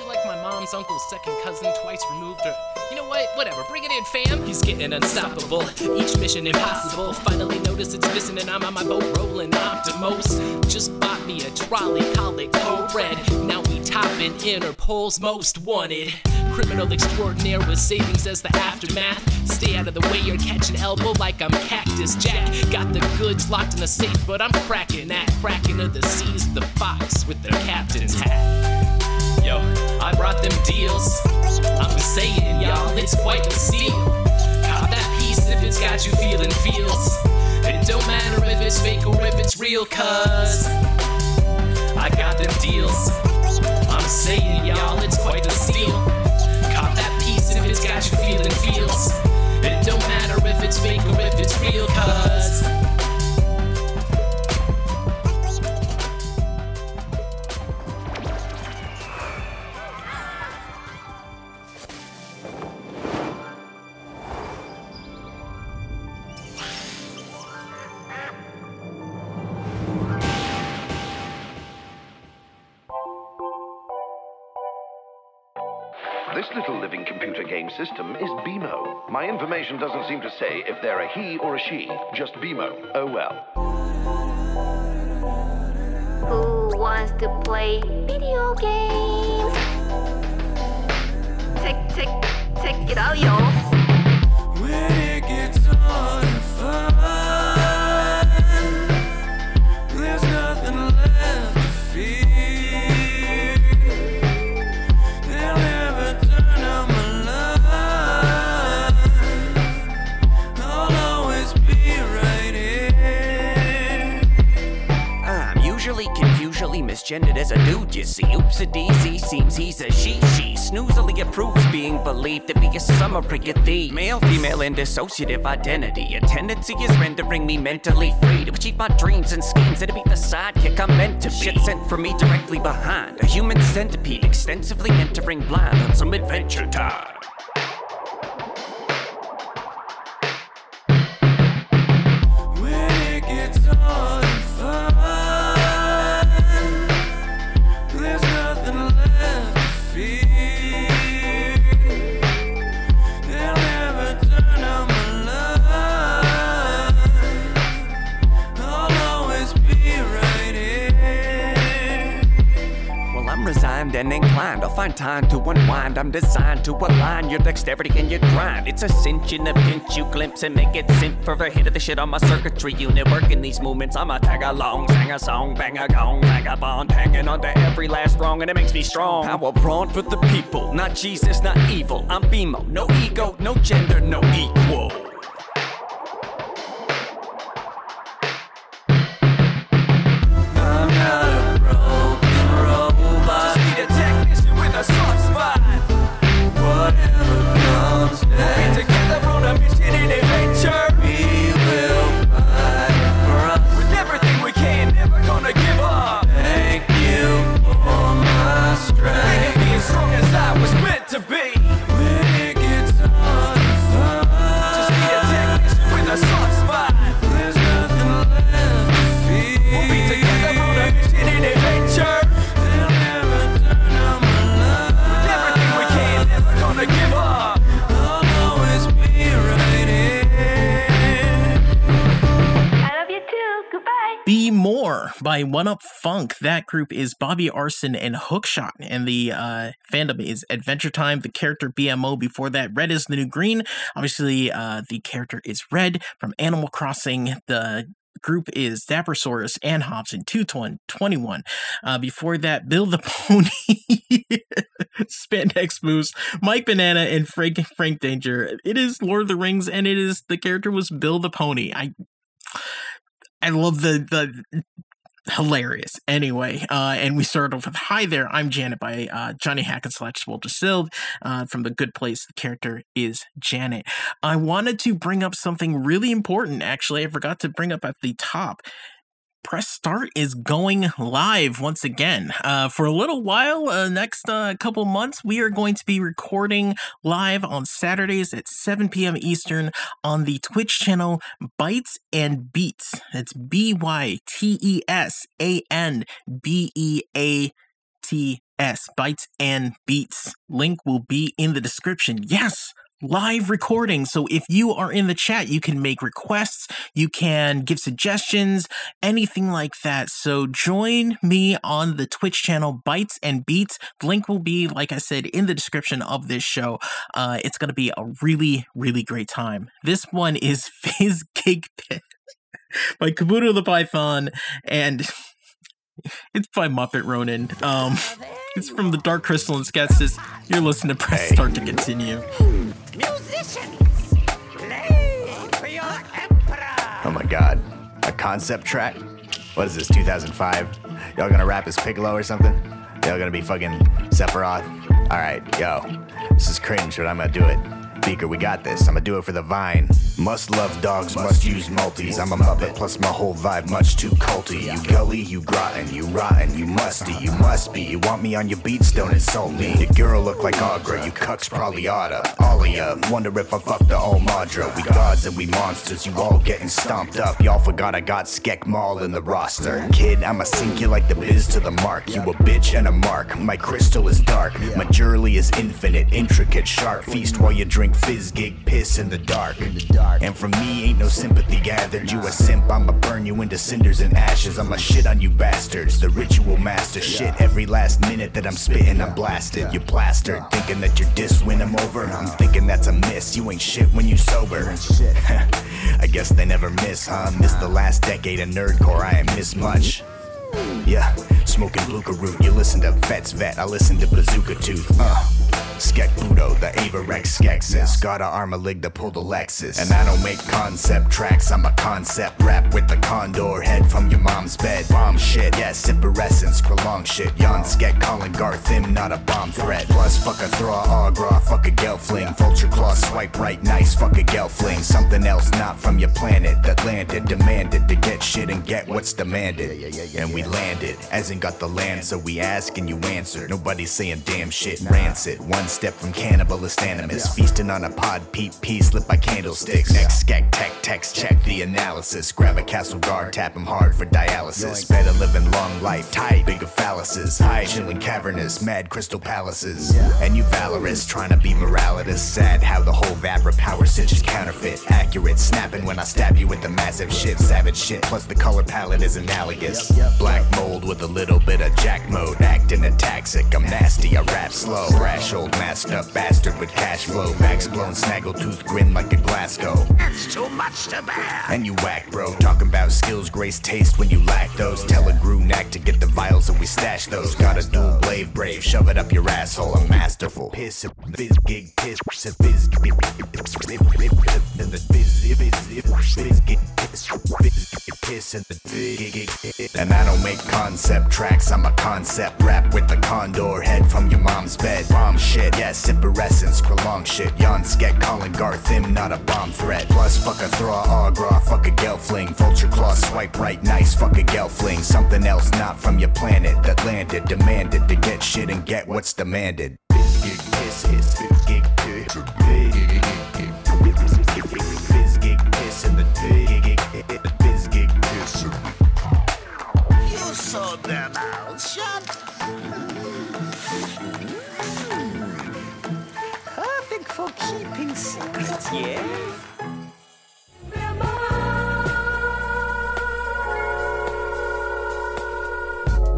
uncle's second cousin twice removed, or you know what? Whatever, bring it in, fam. He's getting unstoppable. Each mission impossible. Finally notice it's missing, and I'm on my boat rolling Optimus Just bought me a trolley, call it Code Red. Now we topping Interpol's most wanted. Criminal extraordinaire with savings as the aftermath. Stay out of the way, you're catching elbow like I'm Cactus Jack. Got the goods locked in the safe, but I'm cracking that. Cracking of the seas, the fox with the captain's hat. Yo, I brought them deals. I'm saying, y'all, it's quite the steal. Cop that piece if it's got you feeling feels. It don't matter if it's fake or if it's real, cuz I got them deals. I'm saying, y'all, it's quite the steal. Cop that piece if it's got you feeling feels. It don't matter if it's fake or if it's real, cuz. My information doesn't seem to say if they're a he or a she, just BMO. Oh well. Who wants to play video games? Tick, tick, tick it out, yo. When it gets hard to misgendered as a dude, you see. Oops a daisy, seems he's a she, she. Snoozily approves being believed to be a of the male, female, and dissociative identity. A tendency is rendering me mentally free to achieve my dreams and schemes to be the sidekick I'm meant to be. Shit sent for me directly behind. A human centipede extensively entering blind on some adventure time. Find time to unwind. I'm designed to align your dexterity and your grind. It's a cinch in a pinch you glimpse and make it simp for the hit of the shit on my circuitry unit. Working these movements, I'm a tag along, sing a song, bang a gong, vagabond, hanging on to every last wrong, and it makes me strong. I Power brawn for the people, not Jesus, not evil. I'm BMO, no ego, no gender, no equal. By One Up Funk. That group is Bobby Arson and Hookshot, and the uh, fandom is Adventure Time. The character BMO before that, Red is the New Green. Obviously, uh, the character is Red from Animal Crossing. The group is Dappersaurus and Hobson, 221. Uh, before that, Bill the Pony, Spandex Moose, Mike Banana, and Frank Frank Danger. It is Lord of the Rings, and it is the character was Bill the Pony. I I love the the hilarious. Anyway, uh, and we started off with "Hi there, I'm Janet" by uh, Johnny Hackett slash Walter Sild uh, from The Good Place. The character is Janet. I wanted to bring up something really important. Actually, I forgot to bring up at the top. Press Start is going live once again. Uh, for a little while, uh, next uh, couple months, we are going to be recording live on Saturdays at 7 p.m. Eastern on the Twitch channel Bytes and Beats. It's B Y T E S A N B E A T S. Bytes and Beats. Link will be in the description. Yes! Live recording. So if you are in the chat, you can make requests, you can give suggestions, anything like that. So join me on the Twitch channel Bytes and Beats. Link will be, like I said, in the description of this show. Uh, it's going to be a really, really great time. This one is Fizz Cake Pit by Kabuto the Python and it's by Muppet Ronin. Um, it's from the Dark Crystal and Sketches. You're listening to Press Start to Continue. Musicians, play for your emperor. Oh my god. A concept track? What is this, 2005? Y'all gonna rap as Piccolo or something? Y'all gonna be fucking Sephiroth? Alright, yo. This is cringe, but I'm gonna do it. Beaker, we got this. I'ma do it for the vine. Must love dogs, must use multis. I'm a muppet, plus my whole vibe much too culty. You gully, you grotten, you rotten, you musty, you must be. You want me on your beats, don't insult me. Your girl look like Aughra, you cucks probably oughta. Ya, wonder if I fucked the old Madra. We gods and we monsters, you all getting stomped up. Y'all forgot I got Skek Mall in the roster. Kid, I'ma sink you like the biz to the mark. You a bitch and a mark. My crystal is dark, my jewelry is infinite, intricate, sharp. Feast while you drink fizz gig piss in the dark. And from me ain't no sympathy gathered. You a simp, I'ma burn you into cinders and ashes. I'ma shit on you bastards. The ritual master shit. Every last minute that I'm spitting, I'm blasted. You plastered, thinking that your diss win 'em over. I'm thinking that's a miss. You ain't shit when you sober. I guess they never miss, huh? Miss the last decade of nerdcore. I ain't miss much. Yeah, smoking Bluka root. You listen to Vets Vet, I listen to Bazooka Tooth. Uh. Skek Budo, the Avarex Skexis. Got an arm a Armalig to pull the Lexus. And I don't make concept tracks, I'm a concept rap with the condor head from your mom's bed. Bomb shit, yeah, Sipperescence, prolong shit. Yon Skek calling Garth him, not a bomb threat. Plus, fuck a thraw, agra, fuck a gelfling. Vulture claw, swipe right, nice, fuck a gelfling. Something else not from your planet that landed, demanded to get shit and get what's demanded. And we landed, as in got the land, so we ask and you answer. Nobody's saying damn shit, rancid. One step from cannibalist animus, feasting on a pod peep piece lit by candlesticks. Next skek tech text, check the analysis. Grab a castle guard, tap him hard for dialysis. Better living long life, tight, bigger phalluses. High chilling cavernous, mad crystal palaces. And you valorous, trying to be moralitas. Sad how the whole Vapor power cinch is counterfeit. Accurate, snapping when I stab you with the massive shit. Savage shit, plus the color palette is analogous. Black mold with a little bit of jack mode. Acting a taxic, I'm nasty, I rap slow. Brash old masked up bastard with cash flow. Backs blown, snaggletooth grin like a Glasgow. That's too much to bear. And you whack, bro. Talking about skills, grace, taste when you lack those. Tell a grew knack to get the vials and we stash those. Got a dual blade brave, shove it up your asshole. I'm masterful. Piss, fizz, gig, piss, fizz, fizz, piss, and the And I don't make concept tracks, I'm a concept rap with the condor head from your mom's bed. Bomb shit, yeah, Sipperescence, prolong shit. Yon get calling Garth him, not a bomb threat. Plus, fuck a thraw, agra, fuck a gelfling. Vulture claw, swipe right, nice, fuck a gelfling. Something else not from your planet that landed, demanded to get shit and get what's demanded. Fizz gig piss, hiss, for keeping secrets, yeah?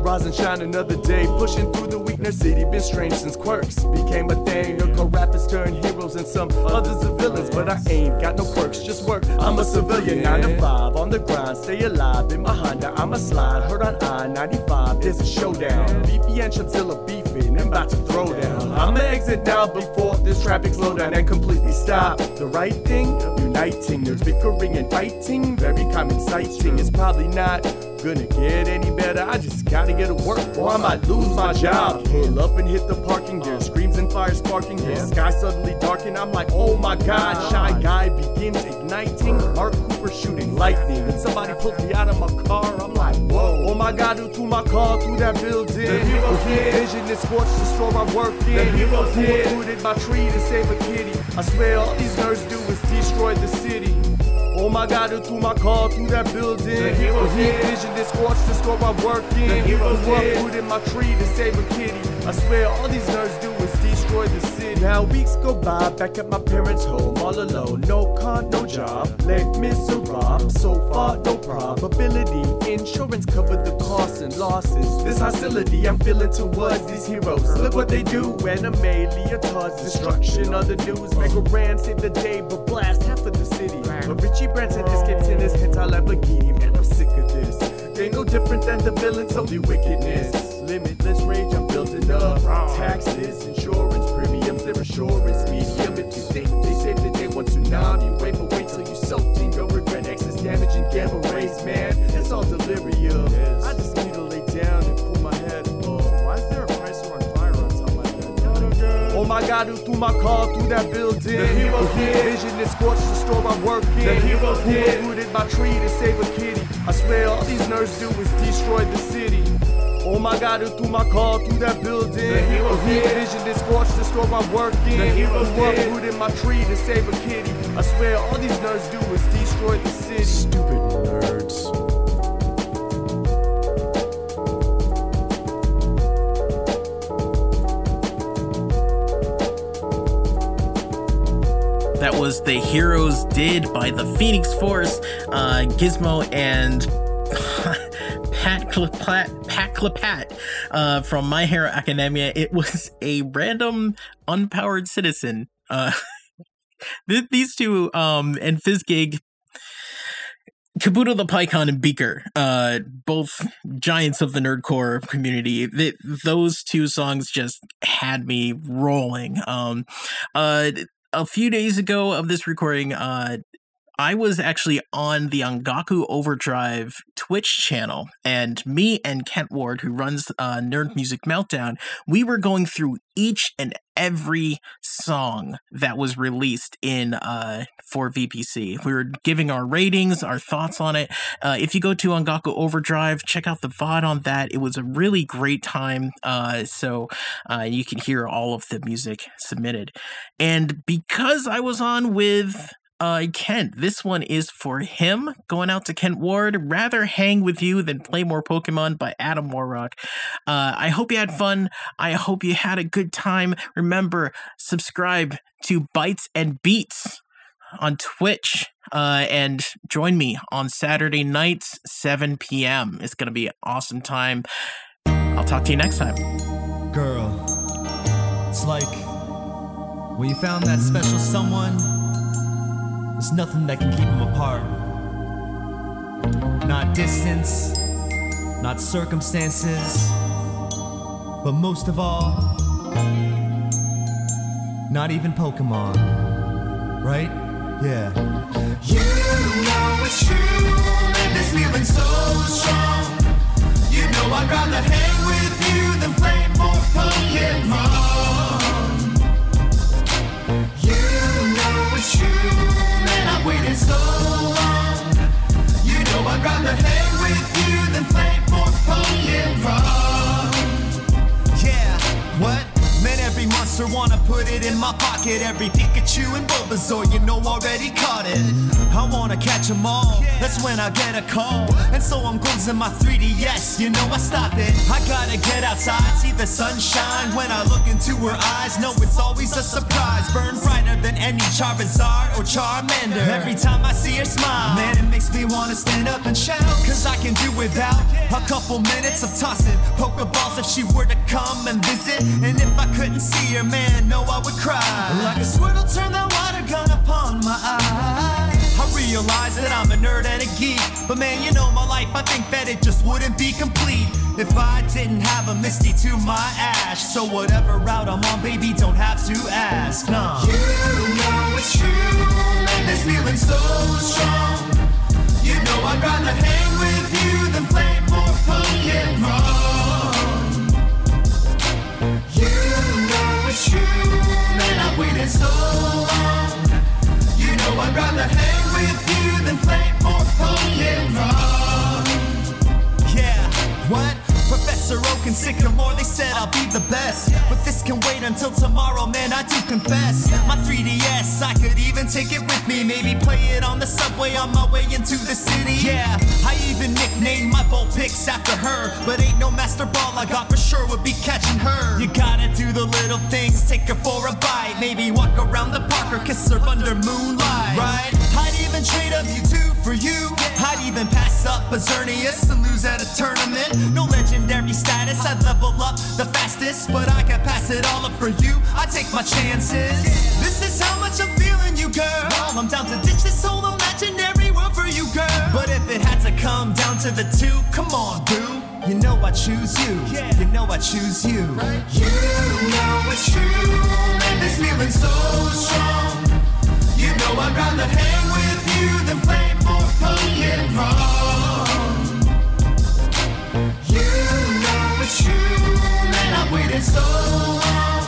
rise and shine another day. Pushing through the weakness city, been strange since quirks became a thing. Nerdcore rappers turn heroes and some others are villains, but I ain't got no quirks, just work. I'm a civilian, nine to five on the grind, stay alive in my Honda. I'm a slide, heard on I 95. There's a showdown. Beefy and Chanzilla beefing, I'm about to throw down. I'ma exit now before this traffic slow down and completely stop. The right thing, uniting. There's bickering and fighting, very common sighting. It's probably not gonna get any better. I just gotta get to work or I might lose my job. Pull up and hit the parking gear, screams and fire sparking. The sky suddenly darkened. I'm like, oh my god. Ah. Shy guy begins igniting. Mark Cooper shooting lightning. And somebody pulls me out of my car. I'm like, whoa. Oh my god, who threw my car through that building? The heroes did. Vision is scorched the store I work in. The heroes who did. uprooted my tree to save a kitty. I swear all these nerds do is destroy the city. Oh my god, who threw my car through that building? The heroes The heat did. vision that scorched the store I work in. The heroes Who did. uprooted my tree to save a kitty. I swear all these nerds do is destroy the city. Now weeks go by, back at my parents' home, all alone. No car, no job, let miserable. So far, no probability. Insurance covered the costs and losses. This hostility I'm feeling towards these heroes. Look what they do, when anime leotards, destruction on the news. Mega Ran saved the day, but blast half of the city. But Richie Branson escapes in his hentai Lamborghini. Man, I'm sick of this. They no different than the villains, only wickedness. Limitless rage, I'm building up. Taxes, insurance, their assurance. Medium, if you think they saved the day, one tsunami. Wait, but wait till you soaked in your regret. Excess damage and gamma rays, man. It's all delirium. I just need to lay down and cool my head. Oh, why is there a price on fire on top of my head? Oh my god, who threw my car through that building? The heroes did. Vision that scorched the store I work in. The heroes Who did. uprooted my tree to save a kitty. I swear all these nerds do is destroy the city. Oh my god, who threw my car through that building? The heroes Who did. Vision that scorched the store I work in. The heroes Who did. uprooted my tree to save a kitty. I swear all these nerds do is destroy the city. Stupid nerds. That was The Heroes Did by the Phoenix Force, uh, Gizmo and Pat Clapat, Pat Clapat uh, from My Hero Academia. It was a random unpowered citizen. Uh, th- these two um, and Fizzgig Kabuto the Python and Beaker, uh, both giants of the nerdcore community. Th- those two songs just had me rolling. Um, uh, a few days ago of this recording, uh, I was actually on the Angaku Overdrive Twitch channel, and me and Kent Ward, who runs uh, Nerd Music Meltdown, we were going through each and every song that was released in uh, for VPC. We were giving our ratings, our thoughts on it. Uh, if you go to Angaku Overdrive, check out the VOD on that. It was a really great time. Uh, so uh, you can hear all of the music submitted. And because I was on with uh, Kent, this one is for him. Going out to Kent Ward. Rather hang with you than play more Pokemon by Adam Warrock. Uh, I hope you had fun. I hope you had a good time. Remember, subscribe to Bytes and Beats on Twitch. Uh, and join me on Saturday nights, 7 p.m. It's going to be an awesome time. I'll talk to you next time. Girl, it's like when you found that special someone, there's nothing that can keep them apart. Not distance, not circumstances, but most of all, not even Pokemon. Right? Yeah. You know it's true, and this feeling so strong. You know I'd rather hang with you than play more Pokemon. You the I'd it in my pocket. Every Pikachu and Bulbasaur, you know already caught it. I wanna catch 'em all, that's when I get a call. And so I'm closing my 3DS, you know I stop it. I gotta get outside, see the sunshine. When I look into her eyes, know it's always a surprise. Burn brighter than any Charizard or Charmander. Every time I see her smile, man, it makes me wanna stand up and shout. Cause I can do without a couple minutes of tossing Pokeballs if she were to come and visit. And if I couldn't see her, man, no, I would cry. Like a squirtle, turn that water gun upon my eye. I realize that I'm a nerd and a geek. But man, you know my life, I think that it just wouldn't be complete if I didn't have a Misty to my Ash. So whatever route I'm on, baby, don't have to ask. Nah. You know it's true, and this feeling so strong. You know I'd rather hang with you than play more Pokemon. I've so long. You know I'd rather hang Oak and Sycamore, they said I'll be the best. But this can wait until tomorrow, man, I do confess. My 3DS, I could even take it with me. Maybe play it on the subway on my way into the city. Yeah, I even nicknamed my ball picks after her. But ain't no Master Ball I got for sure would be catching her. You gotta do the little things, take her for a bite. Maybe walk around the park or kiss her under moonlight. Right? Even trade a Mewtwo for you. I'd even pass up a Xerneas and lose at a tournament. No legendary status, I'd level up the fastest. But I could pass it all up for you. I take my chances. This is how much I'm feeling you, girl. I'm down to ditch this whole imaginary world for you, girl. But if it had to come down to the two, come on, boo. You know I choose you. You know I choose you. You know it's true. Man, this feeling so strong. I'd rather hang with you than play more Pokemon. You know it's true, man. I've waited so long.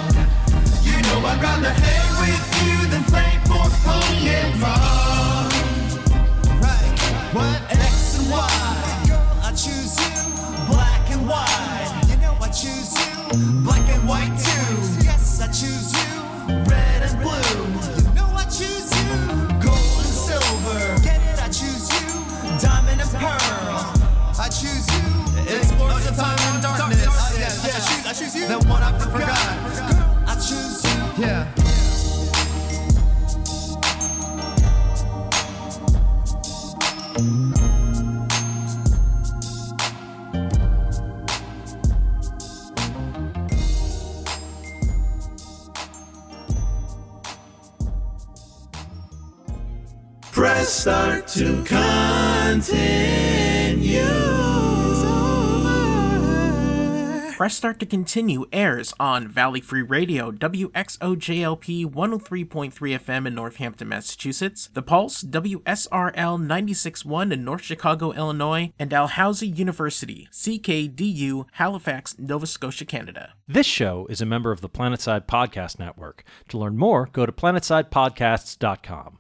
You know I'd rather hang with you than play more Pokemon. Right? What? X and Y. Girl, I choose you. Black and white. You know I choose you. Black and white too. Yes, I choose you. I choose, I choose you. The one I forgot. Girl, I choose you. Yeah. Press start to continue. Press Start to Continue airs on Valley Free Radio, WXOJLP 103.3 FM in Northampton, Massachusetts, The Pulse, WSRL 96.1 in North Chicago, Illinois, and Dalhousie University, CKDU, Halifax, Nova Scotia, Canada. This show is a member of the Planetside Podcast Network. To learn more, go to planetsidepodcasts.com.